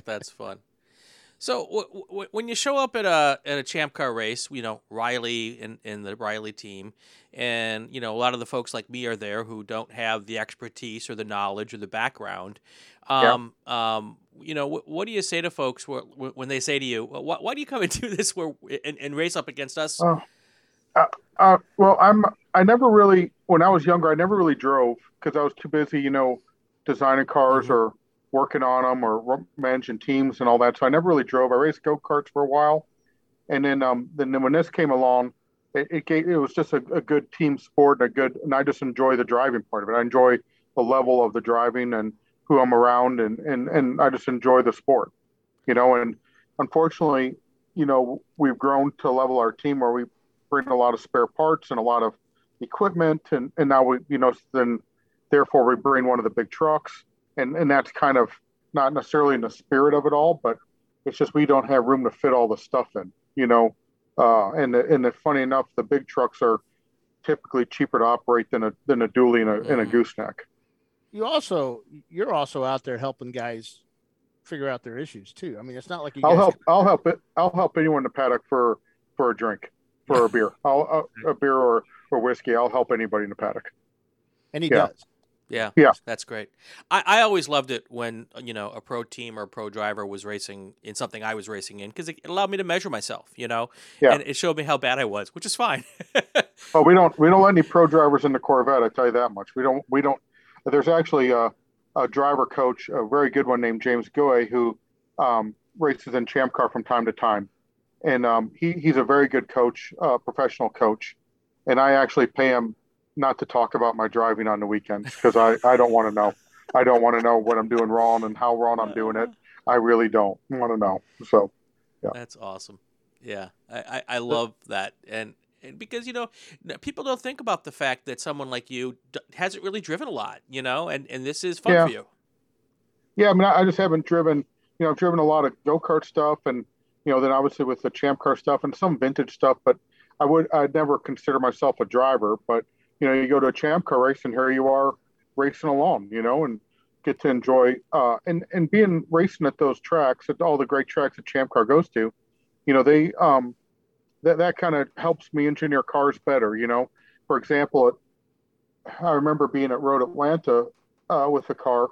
A: That's fun. So w- w- when you show up at a at a champ car race, you know Riley and, and the Riley team, and you know a lot of the folks like me are there who don't have the expertise or the knowledge or the background.
M: Yeah.
A: Um, um, you know, wh- what do you say to folks wh- wh- when they say to you, "Why, why do you come and do this where and, and race up against us?"
M: Oh. Uh, uh, well, I'm. I never really, when I was younger, I never really drove because I was too busy, you know, designing cars or working on them or managing teams and all that. So I never really drove. I raced go karts for a while, and then um, then when this came along, it, it gave it was just a, a good team sport and a good, and I just enjoy the driving part of it. I enjoy the level of the driving and who I'm around, and and and I just enjoy the sport, you know. And unfortunately, you know, we've grown to level our team where we bring a lot of spare parts and a lot of equipment and, and now we you know then therefore we bring one of the big trucks and and that's kind of not necessarily in the spirit of it all but it's just we don't have room to fit all the stuff in you know uh and the, and the, funny enough the big trucks are typically cheaper to operate than a than a dually and a, and a gooseneck
B: You also you're also out there helping guys figure out their issues too. I mean, it's not like you
M: I'll help. I'll help it. I'll help anyone in the paddock for for a drink, for a beer. I'll uh, a beer or or whiskey. I'll help anybody in the paddock.
B: and he
M: Yeah.
B: does.
A: Yeah,
M: Yeah.
A: that's great. I, I always loved it when you know a pro team or a pro driver was racing in something I was racing in because it allowed me to measure myself, you know,
M: Yeah.
A: and it showed me how bad I was, which is fine.
M: Oh, we don't we don't let any pro drivers in the Corvette. I tell you that much. We don't we don't. There's actually a, a driver coach, a very good one named James Goy, who um, races in Champ Car from time to time, and um, he he's a very good coach, uh, professional coach, and I actually pay him not to talk about my driving on the weekends because I I don't want to know. I don't want to know what I'm doing wrong and how wrong I'm doing it. I really don't want to know. So, yeah.
A: That's awesome. Yeah, I, I, I love that, and and because you know people don't think about the fact that someone like you d- hasn't really driven a lot, you know, and and this is fun
M: Yeah.
A: for you.
M: Yeah, I mean, I I just haven't driven. You know, I've driven a lot of go kart stuff, and you know, then obviously with the Champ Car stuff and some vintage stuff. But I would, I'd never consider myself a driver. But you know, you go to a Champ Car race, and here you are racing along. You know, and get to enjoy uh, and and being racing at those tracks, at all the great tracks that Champ Car goes to. You know, they um, that that kind of helps me engineer cars better. You know, for example, at, I remember being at Road Atlanta uh, with a car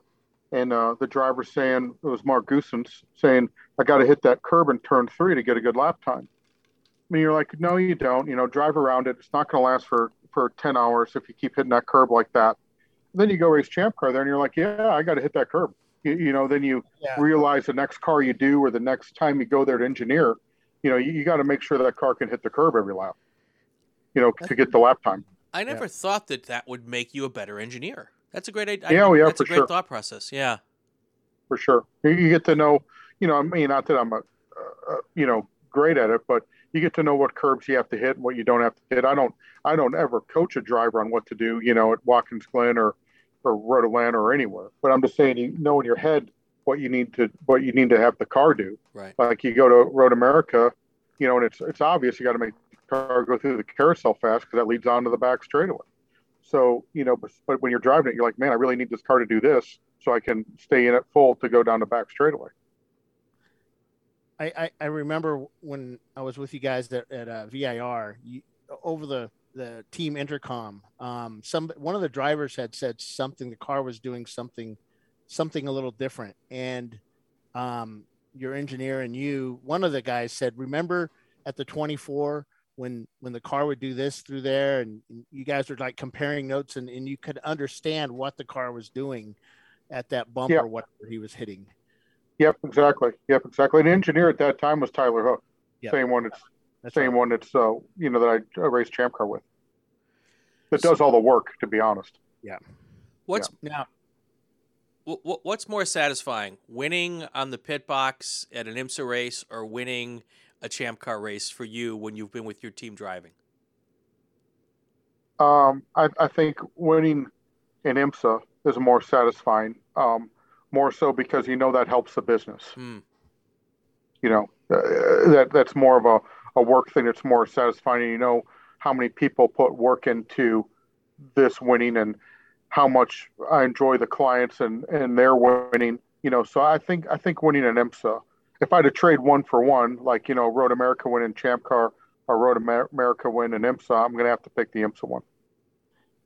M: and uh, the driver saying it was Marc Goossens saying I got to hit that curb in turn three to get a good lap time. I mean, you're like, no, you don't. You know, drive around it. It's not going to last for for ten hours if you keep hitting that curb like that. Then you go race champ car there, and you're like, yeah, I got to hit that curb. You, you know, then you
B: Yeah.
M: realize the next car you do or the next time you go there to engineer, you know, you, you got to make sure that car can hit the curb every lap. You know, to get the lap time.
A: I never thought that that would make you a better engineer. That's a great idea.
M: Yeah, oh, yeah,
A: that's a
M: for
A: great
M: sure.
A: thought process. Yeah.
M: for sure. You- You get to know, you know, I mean, not that I'm a, uh, you know, great at it, but you get to know what curbs you have to hit and what you don't have to hit. I don't, I don't ever coach a driver on what to do, you know, at Watkins Glen or, or Road Atlanta or anywhere. But I'm just saying, you know in your head what you need to, what you need to have the car do.
A: Right.
M: Like you go to Road America, you know, and it's it's obvious you got to make the car go through the carousel fast because that leads on to the back straightaway. So you know, but, but when you're driving it, you're like, man, I really need this car to do this so I can stay in it full to go down the back straightaway.
B: I, I, I remember when I was with you guys at, at uh, VIR you, over the, the team intercom. Um, some one of the drivers had said something. The car was doing something, something a little different, and um, your engineer and you, one of the guys said, "Remember at the 24 when when the car would do this through there, and, and you guys were like comparing notes, and, and you could understand what the car was doing at that bump
M: Yeah.
B: or what he was hitting."
M: Yep, exactly. Yep, exactly. An engineer at that time was Tyler Hook,
B: Yep.
M: same one. It's
B: That's
M: same
B: right.
M: one. That's uh, you know that I uh, raced champ car with. That does all the work, to be honest.
B: Yeah.
A: What's
B: now?
A: What, what's more satisfying, winning on the pit box at an IMSA race or winning a champ car race for you when you've been with your team driving?
M: Um, I, I think winning in IMSA is more satisfying. Um, more so because you know that helps the business.
A: Hmm.
M: You know, uh, that that's more of a, a work thing. It's more satisfying. You know how many people put work into this winning and how much I enjoy the clients and and their winning. You know, so I think I think winning an IMSA. If I had to trade one for one, like you know, Road America win in Champ Car or Road America win in IMSA, I'm going to have to pick the IMSA one.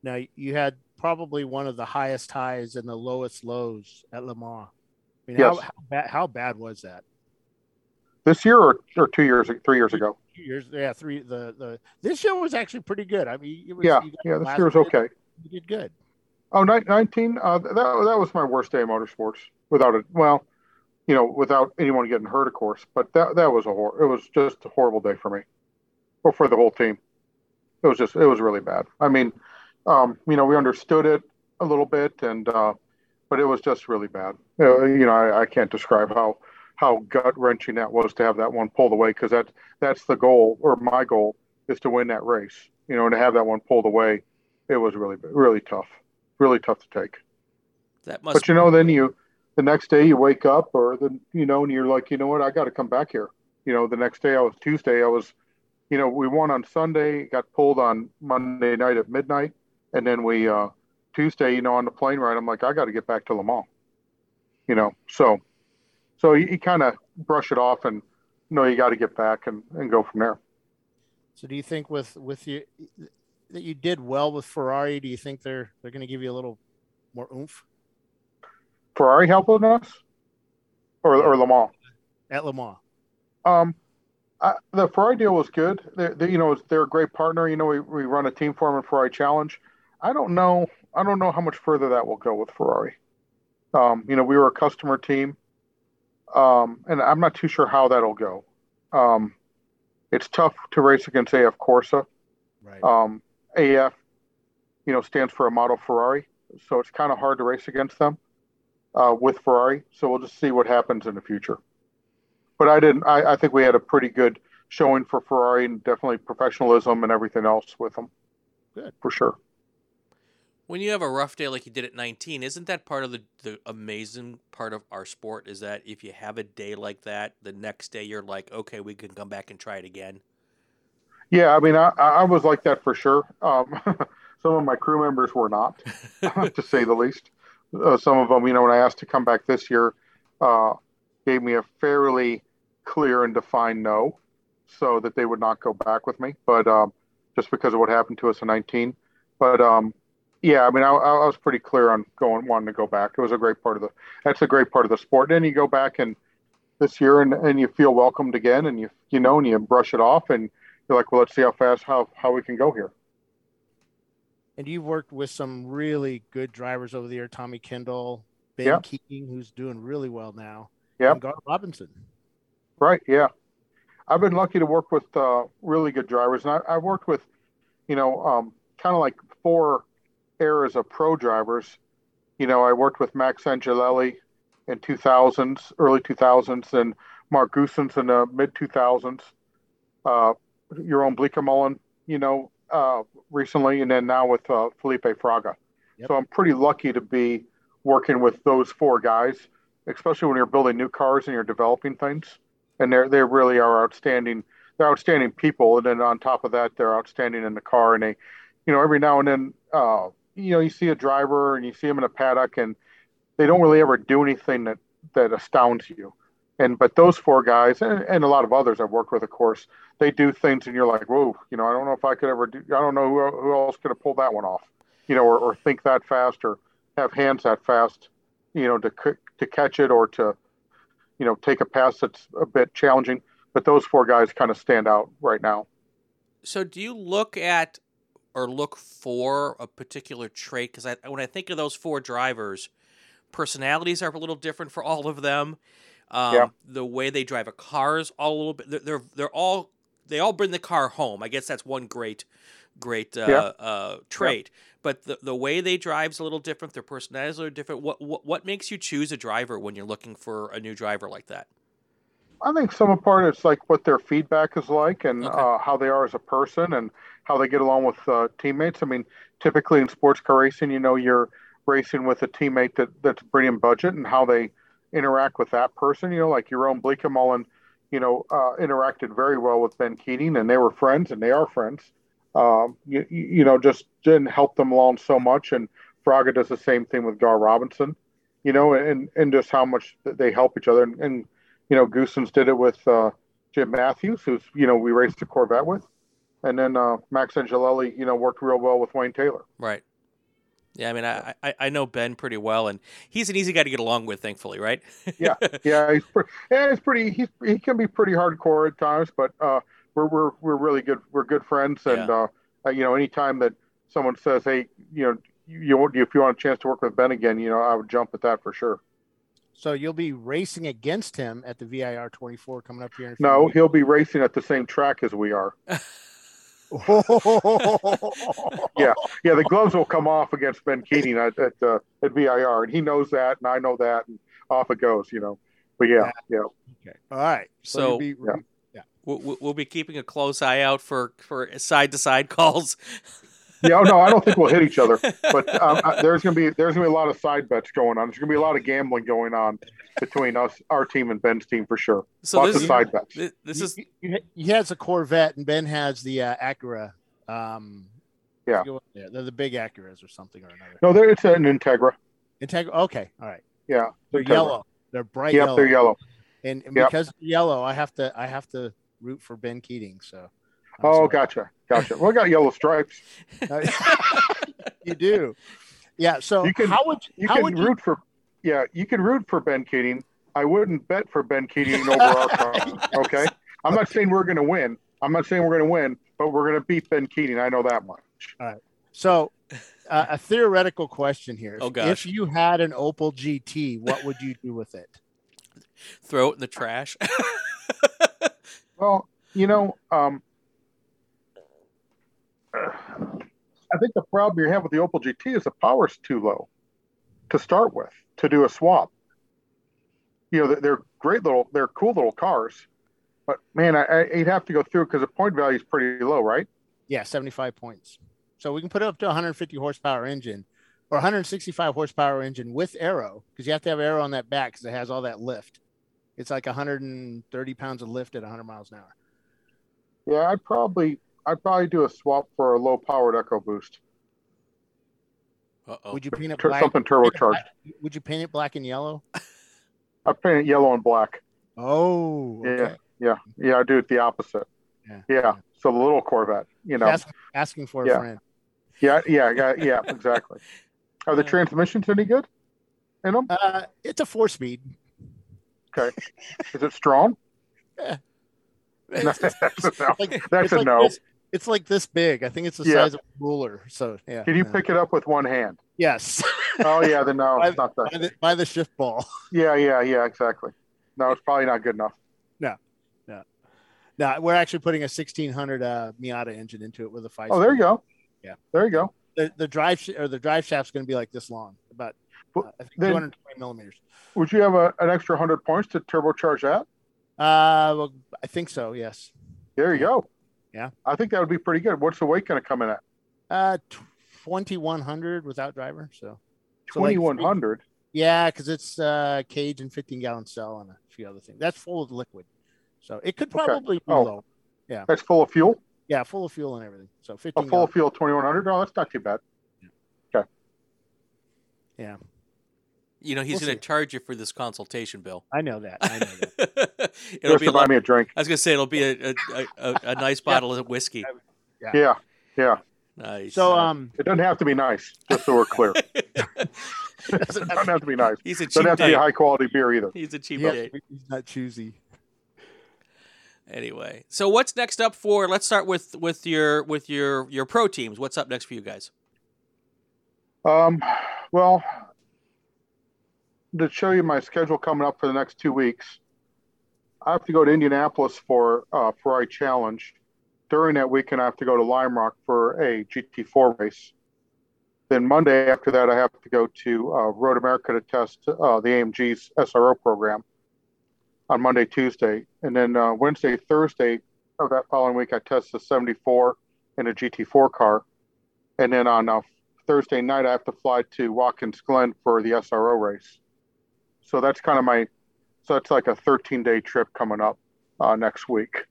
B: Now you had probably one of the highest highs and the lowest lows at Le Mans. I mean,
M: Yes.
B: how, how, bad, how bad was that?
M: This year or, or two years, three years ago.
B: Two years, yeah, three. The the this year was actually pretty good. I mean, it was,
M: Yeah, yeah, this year was okay.
B: You did good.
M: Oh, 19. Uh, that that was my worst day of motorsports without it. Well, you know, without anyone getting hurt, of course. But that that was a hor- It was just a horrible day for me, or for the whole team. It was just it was really bad. I mean, um, you know, we understood it a little bit, and uh, but it was just really bad. Uh, you know, I, I can't describe how how gut wrenching that was to have that one pulled away because that that's the goal or my goal is to win that race. You know, and to have that one pulled away, it was really really tough, really tough to take.
A: That must.
M: But you know, then you the next day you wake up, or the you know, and you're like, you know what, I got to come back here. You know, the next day I was Tuesday, I was, you know, we won on Sunday, got pulled on Monday night at midnight, and then we uh Tuesday, you know, on the plane ride, I'm like, I got to get back to Le Mans. You know, so so you, you kind of brush it off and know you got to get back and, and go from there.
B: So do you think with with you that you did well with Ferrari? Do you think they're they're going to give you a little more oomph
M: Ferrari helping us, or or Le Mans.
B: at Le Mans?
M: Um, I, the Ferrari deal was good. They, they, you know, they're a great partner. You know, we, we run a team for them in Ferrari Challenge. I don't know. I don't know how much further that will go with Ferrari. Um, you know, we were a customer team, um, and I'm not too sure how that'll go. Um, it's tough to race against AF Corse.
B: Right.
M: Um, AF, you know, stands for Amato Ferrari, so it's kind of hard to race against them uh, with Ferrari. So we'll just see what happens in the future but I didn't. I, I think we had a pretty good showing for Ferrari and definitely professionalism and everything else with them.
B: Good
M: for sure.
A: When you have a rough day like you did at 19, isn't that part of the, the amazing part of our sport? Is that if you have a day like that, the next day you're like, okay, we can come back and try it again.
M: Yeah, I mean, I, I was like that for sure. Um, some of my crew members were not, to say the least. Uh, some of them, you know, when I asked to come back this year, uh, gave me a fairly clear and defined no, so that they would not go back with me. But um, just because of what happened to us in 19, but um, yeah, I mean, I, I was pretty clear on going wanting to go back. It was a great part of the. That's a great part of the sport. Then you go back and this year and, and you feel welcomed again, and you you know, and you brush it off, and you're like, well, let's see how fast how how we can go here.
B: And you've worked with some really good drivers over the year. Tommy Kendall, Ben
M: Yeah.
B: Keating, who's doing really well now.
M: Yeah.
B: And Gar Robinson.
M: Right. Yeah. I've been lucky to work with uh, really good drivers, and I, I've worked with, you know, um, kind of like four eras of pro drivers. You know, I worked with Max Angelelli in 2000s, early 2000s, and Marc Goossens in the mid 2000s. Uh, Jeroen Bleekemolen, you know, uh, recently, and then now with uh, Felipe Fraga. So I'm pretty lucky to be working with those four guys, especially when you're building new cars and you're developing things. And they're they really are outstanding. They're outstanding people, and then on top of that, they're outstanding in the car. And they, you know, every now and then, uh, you know, you see a driver and you see them in a paddock, and they don't really ever do anything that that astounds you. And but those four guys and, and a lot of others I've worked with, of course, they do things, and you're like, whoa, you know, I don't know if I could ever do. I don't know who, who else could have pulled that one off, you know, or, or think that fast, or have hands that fast, you know, to to catch it or to, you know, take a pass that's a bit challenging. But those four guys kind of stand out right now.
A: So, do you look at or look for a particular trait? Because I, when I think of those four drivers, personalities are a little different for all of them. Um,
M: Yeah.
A: The way they drive a car is all a little bit. They're, they're they're all they all bring the car home. I guess that's one great great uh,
M: Yeah.
A: uh, trait. But the the way they drive's a little different. Their personalities are different. What, what what makes you choose a driver when you're looking for a new driver like that?
M: I think some part it's like what their feedback is like and uh, how they are as a person and how they get along with uh, teammates. I mean, typically in sports car racing, you know, you're racing with a teammate that that's bringing budget and how they interact with that person. You know, like Jeroen Bleekemolen, you know, uh, interacted very well with Ben Keating, and they were friends, and they are friends. Um, you, you know, just didn't help them along so much. And Fraga does the same thing with Gar Robinson, you know, and and just how much they help each other. And, and you know, Goossens did it with uh, Jim Matthews, who's you know we raced the Corvette with, and then uh, Max Angelelli, you know, worked real well with Wayne Taylor.
A: Right. Yeah, I mean, I, I, I know Ben pretty well, and he's an easy guy to get along with, thankfully, right?
M: yeah, yeah, he's pretty, yeah, he's pretty. He's, he can be pretty hardcore at times, but uh, we're we're we're really good. We're good friends, and yeah. uh, you know, anytime that someone says, "Hey, you know, you, you if you want a chance to work with Ben again, you know, I would jump at that for sure."
B: So you'll be racing against him at the VIR 24 coming up here.
M: no, weeks. he'll be racing at the same track as we are. yeah, yeah. The gloves will come off against Ben Keating at at, uh, at VIR, and he knows that, and I know that, and off it goes. You know, but yeah, yeah.
B: Okay. All right.
A: So, so be, yeah. yeah. We'll, we'll be keeping a close eye out for for side to side calls.
M: Yeah, no, I don't think we'll hit each other, but um, there's gonna be there's gonna be a lot of side bets going on. There's gonna be a lot of gambling going on between us, our team, and Ben's team for sure. So Lots this, of side bets.
A: This is
B: he has a Corvette and Ben has the uh, Acura. Um,
M: yeah,
B: they're the big Acuras or something or another.
M: No, it's an Integra.
B: Integra. Okay, all right.
M: Yeah,
B: they're Integra. yellow. They're bright.
M: Yep,
B: yellow.
M: they're yellow.
B: And, and yep. because yellow, I have to I have to root for Ben Keating. So.
M: I'm oh, sorry. gotcha, gotcha. Well, I got yellow stripes.
B: you do. Yeah. So
M: you can,
B: how would
M: you
B: how
M: can
B: would
M: root for yeah, you can root for Ben Keating. I wouldn't bet for Ben Keating over our car. Okay. I'm not saying we're going to win. I'm not saying we're going to win, but we're going to beat Ben Keating. I know that much.
B: All right. So, uh, a theoretical question here.
A: Oh gosh.
B: If you had an Opel GT, what would you do with it?
A: Throw it in the trash.
M: well, you know, um, I think the problem you have with the Opel GT is the power's too low to start with to do a swap. You know, they're great little, they're cool little cars, but man, I, would have to go through because the point value is pretty low, right?
B: Yeah, 75 points. So we can put it up to 150 horsepower engine or 165 horsepower engine with aero because you have to have aero on that back because it has all that lift. It's like 130 pounds of lift at 100 miles an hour.
M: Yeah, I'd probably I'd probably do a swap for a low powered EcoBoost.
B: Uh-oh. Would you paint it black?
M: Something turbocharged.
B: Would you paint it black and yellow?
M: I paint it yellow and black.
B: Oh,
M: okay. yeah, yeah, yeah. I do it the opposite. Yeah, yeah. So the little Corvette, you know,
B: Ask, asking for
M: yeah.
B: a friend.
M: Yeah, yeah, yeah, yeah. Exactly. Are the transmissions any good in them?
B: Uh, it's a four speed.
M: Okay. Is it strong?
B: Yeah.
M: that's a no. Like, that's a
B: like
M: no.
B: This, it's like this big. I think it's the yeah. size of a ruler. So yeah.
M: Can you pick it up with one hand?
B: Yes.
M: oh yeah, then no,
B: by,
M: it's not that.
B: By the, by the shift ball.
M: Yeah, yeah, yeah, exactly. No, it's probably not good enough.
B: No, no, no. We're actually putting a 1600 uh, Miata engine into it with a five.
M: Oh, there you go.
B: Yeah,
M: there you go.
B: The, the drive sh- or the drive shaft's going to be like this long, about uh, I think then, 220 millimeters.
M: Would you have a, an extra hundred points to turbocharge that?
B: Uh, well, I think so. Yes.
M: There you go.
B: Yeah.
M: I think that would be pretty good. What's the weight going to come in at?
B: Uh, 2100 without driver. So
M: 2100.
B: So like yeah, because it's uh, cage and 15 gallon cell and a few other things. That's full of liquid. So it could probably okay. be oh, low. Yeah.
M: That's full of fuel?
B: Yeah, full of fuel and everything. So 15
M: oh, full gallon. of fuel, 2100. Oh, that's not too bad.
B: Yeah.
M: Okay.
B: Yeah.
A: You know, he's we'll going to charge you for this consultation, Bill.
B: I know that. I know that.
M: it'll Just be to buy me a drink.
A: I was going to say it'll be a a, a, a nice bottle of whiskey.
M: Yeah. Yeah. yeah.
A: Nice.
B: So um,
M: it doesn't have to be nice. Just so we're clear. it doesn't have to be nice.
A: He's a cheap.
M: Doesn't have
A: date.
M: to be a high quality beer either.
A: He's a cheap
B: yeah,
A: date.
B: He's not choosy.
A: Anyway, so what's next up for? Let's start with with your with your your pro teams. What's up next for you guys?
M: Um, well, to show you my schedule coming up for the next two weeks, I have to go to Indianapolis for uh, Ferrari Challenge. During that weekend, I have to go to Lime Rock for a GT4 race. Then Monday after that, I have to go to uh, Road America to test uh, the AMG's SRO program on Monday, Tuesday. And then uh, Wednesday, Thursday of that following week, I test the 74 in a GT4 car. And then on uh, Thursday night, I have to fly to Watkins Glen for the SRO race. So that's kind of my, so that's like a 13 day trip coming up uh, next week.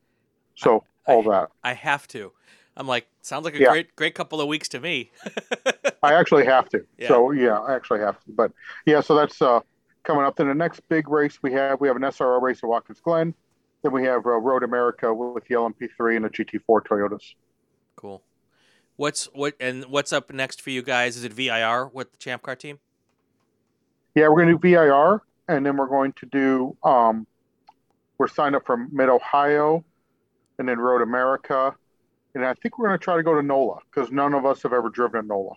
M: So all that.
A: I have to. I'm like, sounds like a
M: Yeah.
A: great great couple of weeks to me.
M: I actually have to.
A: Yeah.
M: So yeah, I actually have to. But yeah, so that's uh, coming up. Then the next big race we have, we have an SRO race at Watkins Glen. Then we have uh, Road America with the LMP3 and the GT4 Toyotas.
A: Cool. What's what and what's up next for you guys? Is it VIR with the Champ Car team?
M: Yeah, we're going to do VIR, and then we're going to do. Um, we're signed up for Mid Ohio, and then Road America, and I think we're going to try to go to NOLA because none of us have ever driven at NOLA.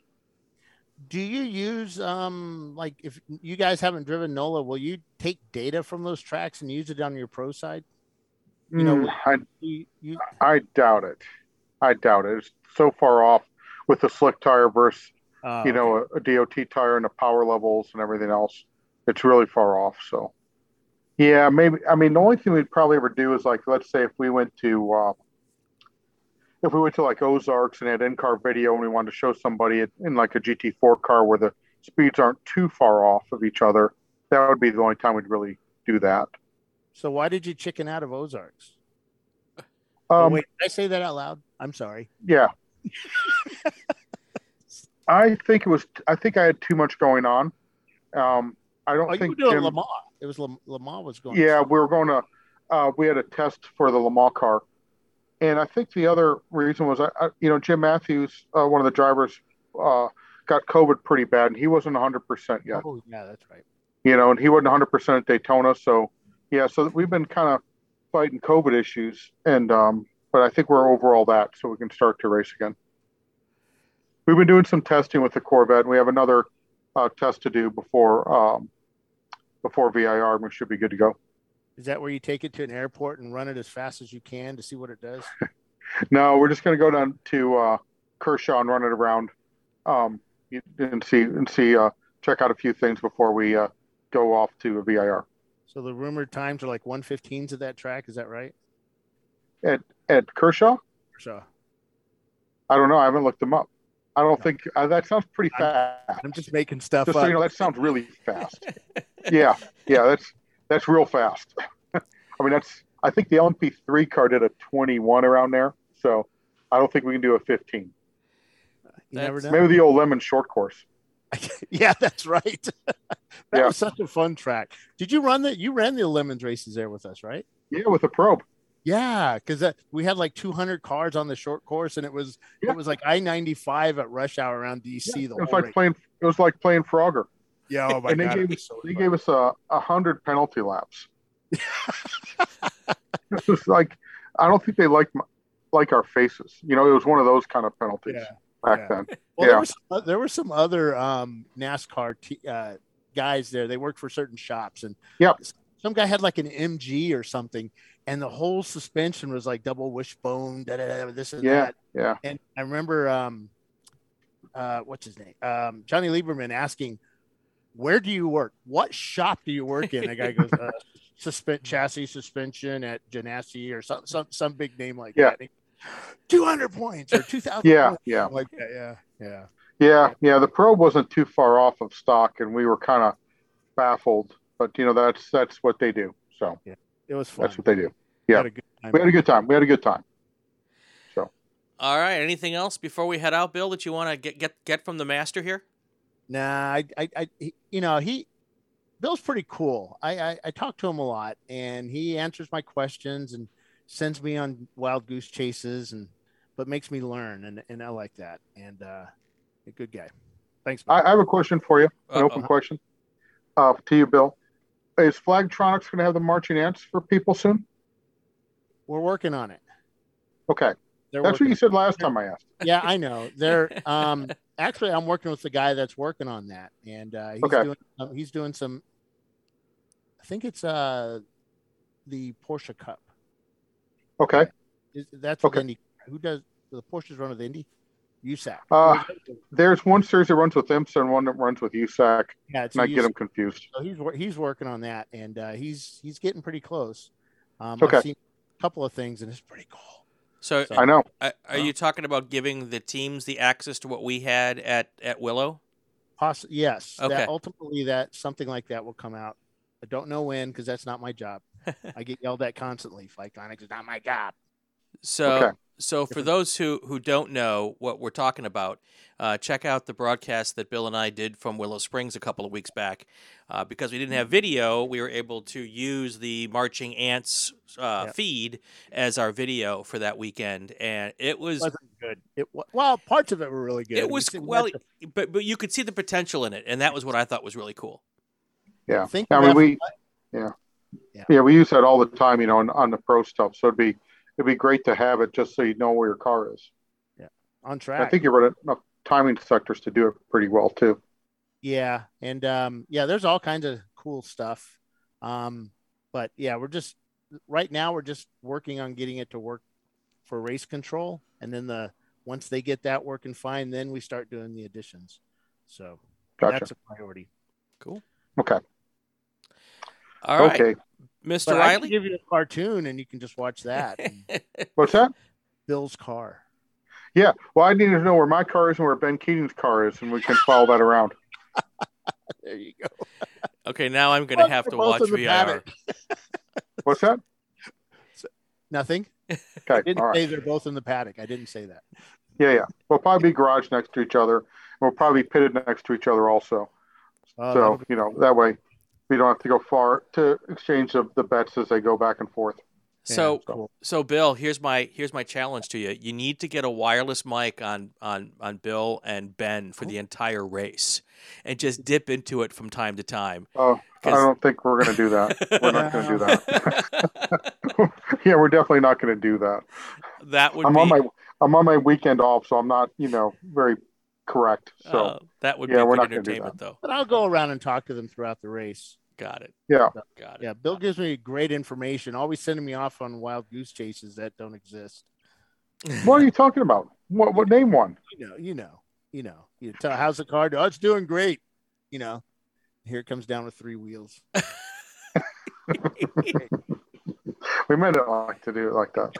B: Do you use um like if you guys haven't driven NOLA, will you take data from those tracks and use it on your pro side? You know,
M: Mm, I,
B: you, you
M: I doubt it. I doubt it. It's so far off with the slick tire versus
B: Oh,
M: you know a, a DOT tire and the power levels and everything else. It's really far off. So yeah, maybe. I mean, the only thing we'd probably ever do is like, let's say if we went to uh, if we went to like Ozarks and had in-car video and we wanted to show somebody in like a GT4 car where the speeds aren't too far off of each other, that would be the only time we'd really do that.
B: so why did you chicken out of Ozarks? oh,
M: Um,
B: wait, did I say that out loud? I'm sorry.
M: Yeah. I think it was. I think I had too much going on. Um, I don't
B: Oh, you
M: think
B: were doing
M: Jim-
B: Lamar. It was Lam- Lamar was going.
M: Yeah, we were going to. Uh, we had a test for the Lamar car, and I think the other reason was, I, I you know, Jim Matthews, uh, one of the drivers, uh, got COVID pretty bad, and he wasn't 100 percent yet.
B: Oh yeah, that's right.
M: You know, and he wasn't 100 percent at Daytona, so yeah, so we've been kind of fighting COVID issues, and um, but I think we're over all that, so we can start to race again. We've been doing some testing with the Corvette. and We have another uh, test to do before um, before VIR, and we should be good to go.
B: Is that where you take it to an airport and run it as fast as you can to see what it does?
M: No, we're just going to go down to uh, Kershaw and run it around, um, you- and see and see uh, check out a few things before we uh, go off to a VIR.
B: So the rumored times are like 115s of that track. Is that right?
M: At at Kershaw,
B: Kershaw.
M: I don't know. I haven't looked them up. I don't think uh, that sounds pretty fast.
B: I'm just making stuff
M: Just
B: up.
M: so you know, that sounds really fast. yeah, yeah, that's that's real fast. I mean, that's I think the LMP3 car did a 21 around there, so I don't think we can do a 15.
B: you never know.
M: Maybe the old lemon short course.
B: yeah, that's right. that
M: Yeah.
B: was such a fun track. Did you run the? You ran the lemons races there with us, right?
M: Yeah, with a probe.
B: Yeah, because we had like 200 cars on the short course, and it was it was like I-95 at rush hour around DC. the
M: It was like
B: race.
M: playing. It was like playing Frogger.
B: Yeah, oh my
M: and they
B: God, it
M: gave us
B: so
M: they
B: fun.
M: gave us a, a hundred penalty laps. it was like I don't think they liked my, like our faces. You know, it was one of those kind of penalties
B: Yeah,
M: back
B: yeah.
M: then.
B: Well,
M: yeah,
B: there, was, uh, there were some other um, NASCAR t- uh, guys there. They worked for certain shops, and
M: Yep.
B: some guy had like an MG or something, and the whole suspension was like double wishbone, da, da, da, this and
M: yeah,
B: that.
M: yeah.
B: And I remember, um, uh, what's his name? Um, Jonny Lieberman asking, "Where do you work? What shop do you work in?" The guy goes, uh, "Suspend chassis suspension at Ganassi or some some some big name like
M: Yeah.
B: that." Two hundred points or two thousand.
M: Yeah, yeah.
B: like that. Yeah, yeah.
M: Yeah, yeah. The probe wasn't too far off of stock, and we were kind of baffled. But you know, that's that's what they do. So
B: It was fun.
M: that's what they do.
B: We
M: Yeah,
B: had a good time.
M: we had a good time. We had a good time.
A: So, all right. Anything else before we head out, Bill, that you want to get get get from the master here?
B: Nah, I, I, I he- you know, he, Bill's pretty cool. I, I, I talk to him a lot, and he answers my questions and sends me on wild goose chases, and but makes me learn, and and I like that. And uh, a good guy. Thanks. Bill.
M: I, I have a question for you, an open
B: Uh-oh.
M: question uh, to you, Bill. Is Flagtronics going to have the marching ants for people soon?
B: We're working on it.
M: Okay,
B: They're
M: that's what you said last time I asked.
B: yeah, I know. They're um actually I'm working with the guy that's working on that, and uh, he's
M: Okay.
B: doing um, he's doing some. I think it's uh the Porsche Cup.
M: Okay.
B: Is, that's
M: Okay.
B: Indy. Who does the Porsches run with Indy? USAC.
M: Uh, there's one series that runs with IMSA and one that runs with USAC.
B: Yeah, it's
M: and I
B: a
M: get them confused.
B: So he's he's working on that, and uh, he's he's getting pretty close. Um,
M: Okay.
B: I've seen a couple of things, and it's pretty cool.
A: So,
M: I know.
A: Are, are you talking about giving the teams the access to what we had at at Willow?
B: Poss- yes.
A: Okay.
B: That ultimately, that something like that will come out. I don't know when because that's not my job. I get yelled at constantly. Flagtronics is not my job.
A: So,
B: Okay.
A: so for those who who don't know what we're talking about, uh, check out the broadcast that Bill and I did from Willow Springs a couple of weeks back. Uh, because we didn't have video, we were able to use the Marching Ants uh,
B: Yep.
A: feed as our video for that weekend, and it was
B: wasn't good. It wa- well, parts of it were really good.
A: it was
B: we
A: well,
B: had to-
A: but but you could see the potential in it, and that was what I thought was really cool.
M: Yeah.
B: Think
M: I mean, we,
B: for-
M: yeah. yeah, we use that all the time, you know, on, on the pro stuff. So it'd be it'd be great to have it just so you know where your car is.
B: Yeah,
M: on
B: track.
M: I think you run enough timing sectors to do it pretty well too.
B: Yeah, and um, yeah, there's all kinds of cool stuff. Um, but yeah, we're just right now we're just working on getting it to work for race control, and then the once they get that working fine, then we start doing the additions. So
M: Gotcha.
B: that's a priority.
A: Cool.
M: Okay.
A: All right,
M: Okay.
A: Mr.
B: But I can
A: Riley.
B: give you a cartoon, and you can just watch that.
M: What's that?
B: Bill's car.
M: Yeah. Well, I need to know where my car is and where Ben Keating's car is, and we can follow that around.
B: There you go.
A: Okay, now I'm going to have to watch
B: in the
A: VIR.
M: What's that?
B: Nothing. I
M: Okay.
B: didn't
M: All right.
B: say they're both in the paddock. I didn't say that.
M: Yeah, yeah. We'll probably be garage next to each other. We'll probably be pitted next to each other also.
B: Oh, that'll
M: so
B: be-
M: you know that way we don't have to go far to exchange the, the bets as they go back and forth.
A: So,
B: cool.
A: so Bill, here's my here's my challenge to you. You need to get a wireless mic on on on Bill and Ben for the entire race, and just dip into it from time to time.
M: Oh, I
A: 'Cause-
M: don't think we're going to do that. We're not going to do that. yeah, we're definitely not going to do that.
A: That would
M: I'm
A: be
M: on my I'm on my weekend off, so I'm not you know very correct. So
A: uh, that would
M: yeah,
A: be
M: we're
A: good
M: not gonna do
A: entertainment,
M: that.
A: though.
B: But I'll go around and talk to them throughout the race.
A: Got it.
M: yeah.
A: Got it.
B: Yeah, Bill gives me great information. Always sending me off on wild goose chases that don't exist.
M: What are you talking about? What what name one?
B: You know, you know, you know. You tell how's the car? Oh, it's doing great. You know, here it comes down with three wheels.
M: We might not like to do it like that.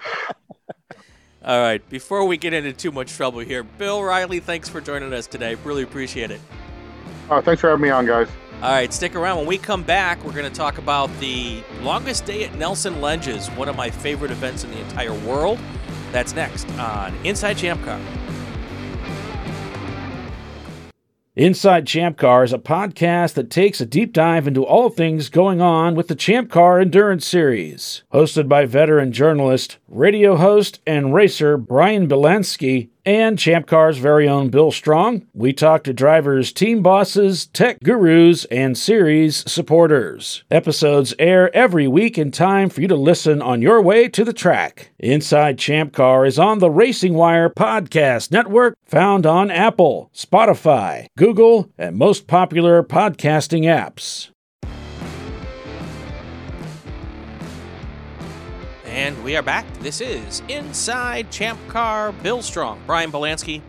A: All right. Before we get into too much trouble here, Bill Riley, thanks for joining us today. Really appreciate it.
M: Uh, thanks for having me on, guys.
A: All right, stick around. When we come back, we're going to talk about the longest day at Nelson Ledges, one of my favorite events in the entire world. That's next on Inside Champ Car.
L: Inside Champ Car is a podcast that takes a deep dive into all things going on with the Champ Car Endurance Series. Hosted by veteran journalist, radio host, and racer Brian Belansky and Champ Car's very own Bill Strong, we talk to drivers, team bosses, tech gurus, and series supporters. Episodes air every week in time for you to listen on your way to the track. Inside Champ Car is on the Racing Wire Podcast Network, found on Apple, Spotify, Google, and most popular podcasting apps.
A: And we are back. This is Inside Champ Car. Bill Strong, Brian Belansky.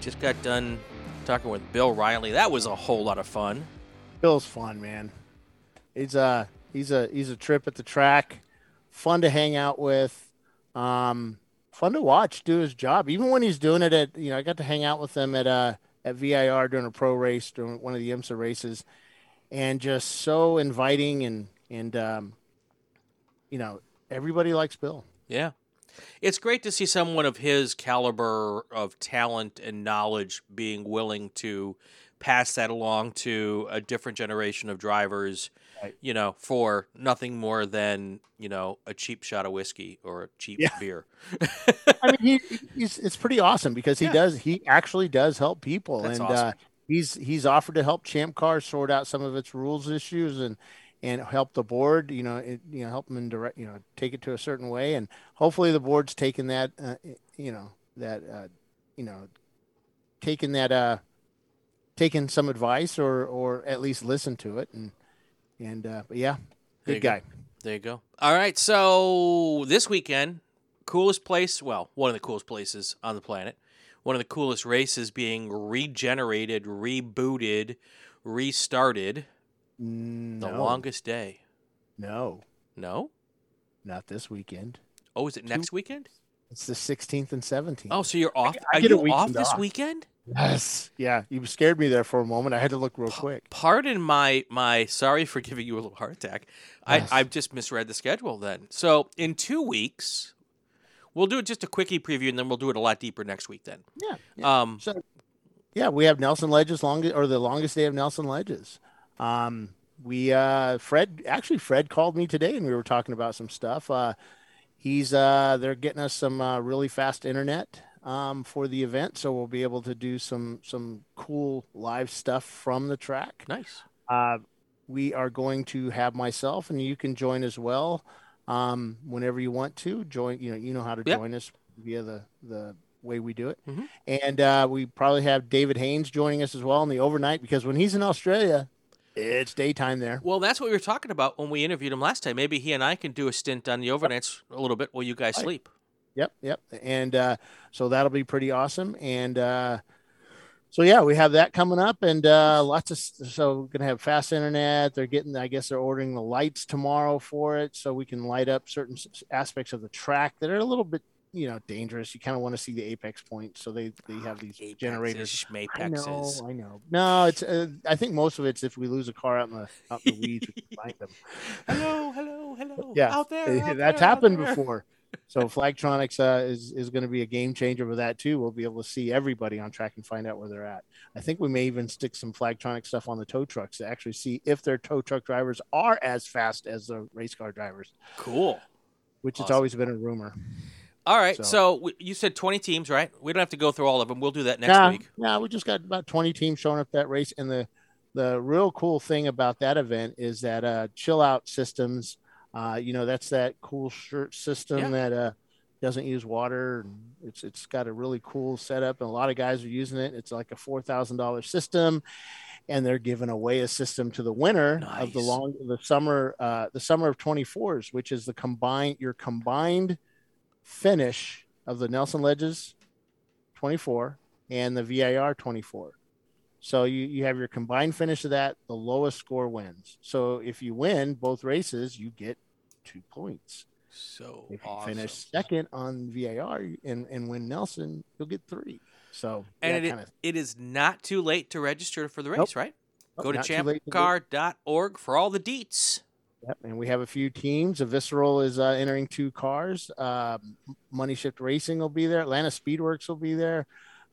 A: Just got done talking with Bill Riley. That was a whole lot of fun.
B: Bill's fun, man. He's a he's a he's a trip at the track, fun to hang out with, um, fun to watch do his job. Even when he's doing it at you know, I got to hang out with him at uh at VIR during a pro race during one of the IMSA races, and just so inviting and and um, you know everybody likes Bill.
A: Yeah. It's great to see someone of his caliber of talent and knowledge being willing to pass that along to a different generation of drivers, you know, for nothing more than, you know, a cheap shot of whiskey or a cheap
B: Yeah.
A: beer.
B: I mean, he, he's it's pretty awesome because he
A: Yeah.
B: does he actually does help people,
A: That's
B: and
A: awesome.
B: uh, he's he's offered to help Champ Car sort out some of its rules issues and and help the board, you know, it, you know, help them direct, you know, take it to a certain way, and hopefully the board's taking that, uh, you know, that, uh, you know, taking that, uh, taking some advice or or at least listen to it, and and uh, but yeah, good
A: you go.
B: guy.
A: There you go. All right. So this weekend, coolest place, well, one of the coolest places on the planet, one of the coolest races being regenerated, rebooted, restarted. The longest day.
B: No,
A: No?
B: not this weekend.
A: Oh, is it next weekend?
B: It's the 16th and 17th.
A: Oh, so you're off?
B: I
A: Are you
B: weekend
A: off this
B: off.
A: weekend?
B: Yes. Yeah. You scared me there for a moment. I had to look real quick.
A: Pardon my my. Sorry for giving you a little heart attack.
B: Yes.
A: I I just misread the schedule. Then, so in two weeks, we'll do just a quickie preview, and then we'll do it a lot deeper next week. Then,
B: Yeah.
A: um,
B: So, yeah, we have Nelson Ledges longest or the longest day of Nelson Ledges. Um, we uh, Fred actually Fred called me today and we were talking about some stuff. Uh, he's uh, they're getting us some uh, really fast internet um, for the event, so we'll be able to do some some cool live stuff from the track.
A: Nice.
B: Uh, we are going to have myself and you can join as well um, whenever you want to join. You know you know how to
A: Yep.
B: join us via the the way we do it.
A: Mhm.
B: And uh, we probably have David Haynes joining us as well in the overnight because when he's in Australia, it's daytime there.
A: well, that's what we were talking about when we interviewed him last time. Maybe he and I can do a stint on the overnights a little bit while you guys sleep.
B: Yep, yep. And uh, so that'll be pretty awesome. And uh, so yeah, we have that coming up, and uh, lots of so we're gonna have fast internet. They're getting, I guess, they're ordering the lights tomorrow for it, so we can light up certain aspects of the track that are a little bit, you know, dangerous. You kind of want to see the apex point, so they they have these generators. I know. I know. No, it's. Uh, I think most of it's if we lose a car out in the out in the weeds, we can find them.
A: hello, hello, hello.
B: Yeah,
A: out there. out
B: that's
A: there,
B: happened
A: there.
B: before. So Flagtronics uh, is is going to be a game changer with that too. We'll be able to see everybody on track and find out where they're at. I think we may even stick some Flagtronic stuff on the tow trucks to actually see if their tow truck drivers are as fast as the race car drivers.
A: Cool.
B: Which has always been a rumor.
A: All right,
B: So-
A: so, you said 20 teams, right? We don't have to go through all of them. We'll do that next
B: nah,
A: week.
B: Nah, we just got about 20 teams showing up that race. And the the real cool thing about that event is that uh chill out systems, uh, you know, that's that cool shirt system
A: Yeah.
B: that uh doesn't use water. And it's it's got a really cool setup and a lot of guys are using it. It's like a four thousand dollar system. And they're giving away a system to the winner of the long the summer uh the summer of 24s, which is the combined your combined finish of the Nelson Ledges 24 and the VIR 24. So you, you have your combined finish of that, the lowest score wins. So if you win both races, you get two points.
A: So
B: If you
A: awesome.
B: finish second on VIR and, and win Nelson, you'll get three. So
A: And it,
B: kinda-
A: it is not too late to register for the race,
B: Nope.
A: right?
B: Nope,
A: Go to
B: not too late to
A: champcar.org for all the deets.
B: Yep, and we have a few teams. A Visceral is uh, entering two cars. Um, Money Shift Racing will be there. Atlanta Speedworks will be there.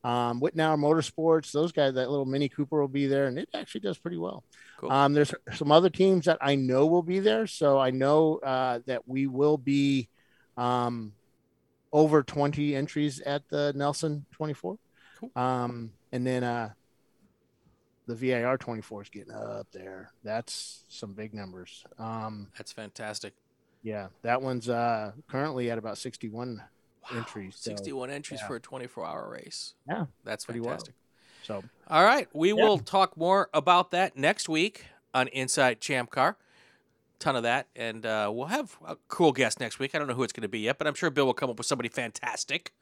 B: Um, Whitnauer Motorsports, those guys, that little Mini Cooper will be there, and it actually does pretty well.
A: Cool.
B: Um, there's some other teams that I know will be there, so I know uh, that we will be um, over 20 entries at the Nelson 24.
A: Cool.
B: Um, and then uh, the VIR 24 is getting up there. That's some big numbers. Um,
A: That's fantastic.
B: yeah, that one's uh, currently at about 61 entries. so,
A: 61 entries
B: yeah.
A: for a 24 hour race.
B: Yeah,
A: That's
B: pretty well.
A: fantastic.
B: So
A: All right. We
B: Yeah.
A: will talk more about that next week on Inside Champ Car. Ton of that. And uh, we'll have a cool guest next week. I don't know who it's going to be yet, but I'm sure Bill will come up with somebody fantastic.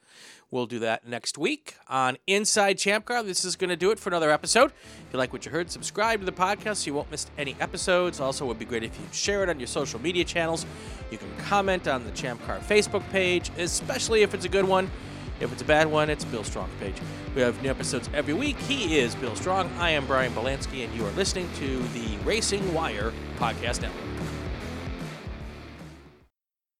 A: We'll do that next week on Inside Champ Car. This is going to do it for another episode. If you like what you heard, subscribe to the podcast so you won't miss any episodes. Also, it would be great if you share it on your social media channels. You can comment on the Champ Car Facebook page, especially if it's a good one. If it's a bad one, it's Bill Strong's page. We have new episodes every week. He is Bill Strong. I am Brian Belansky, and you are listening to the Racing Wire Podcast Network.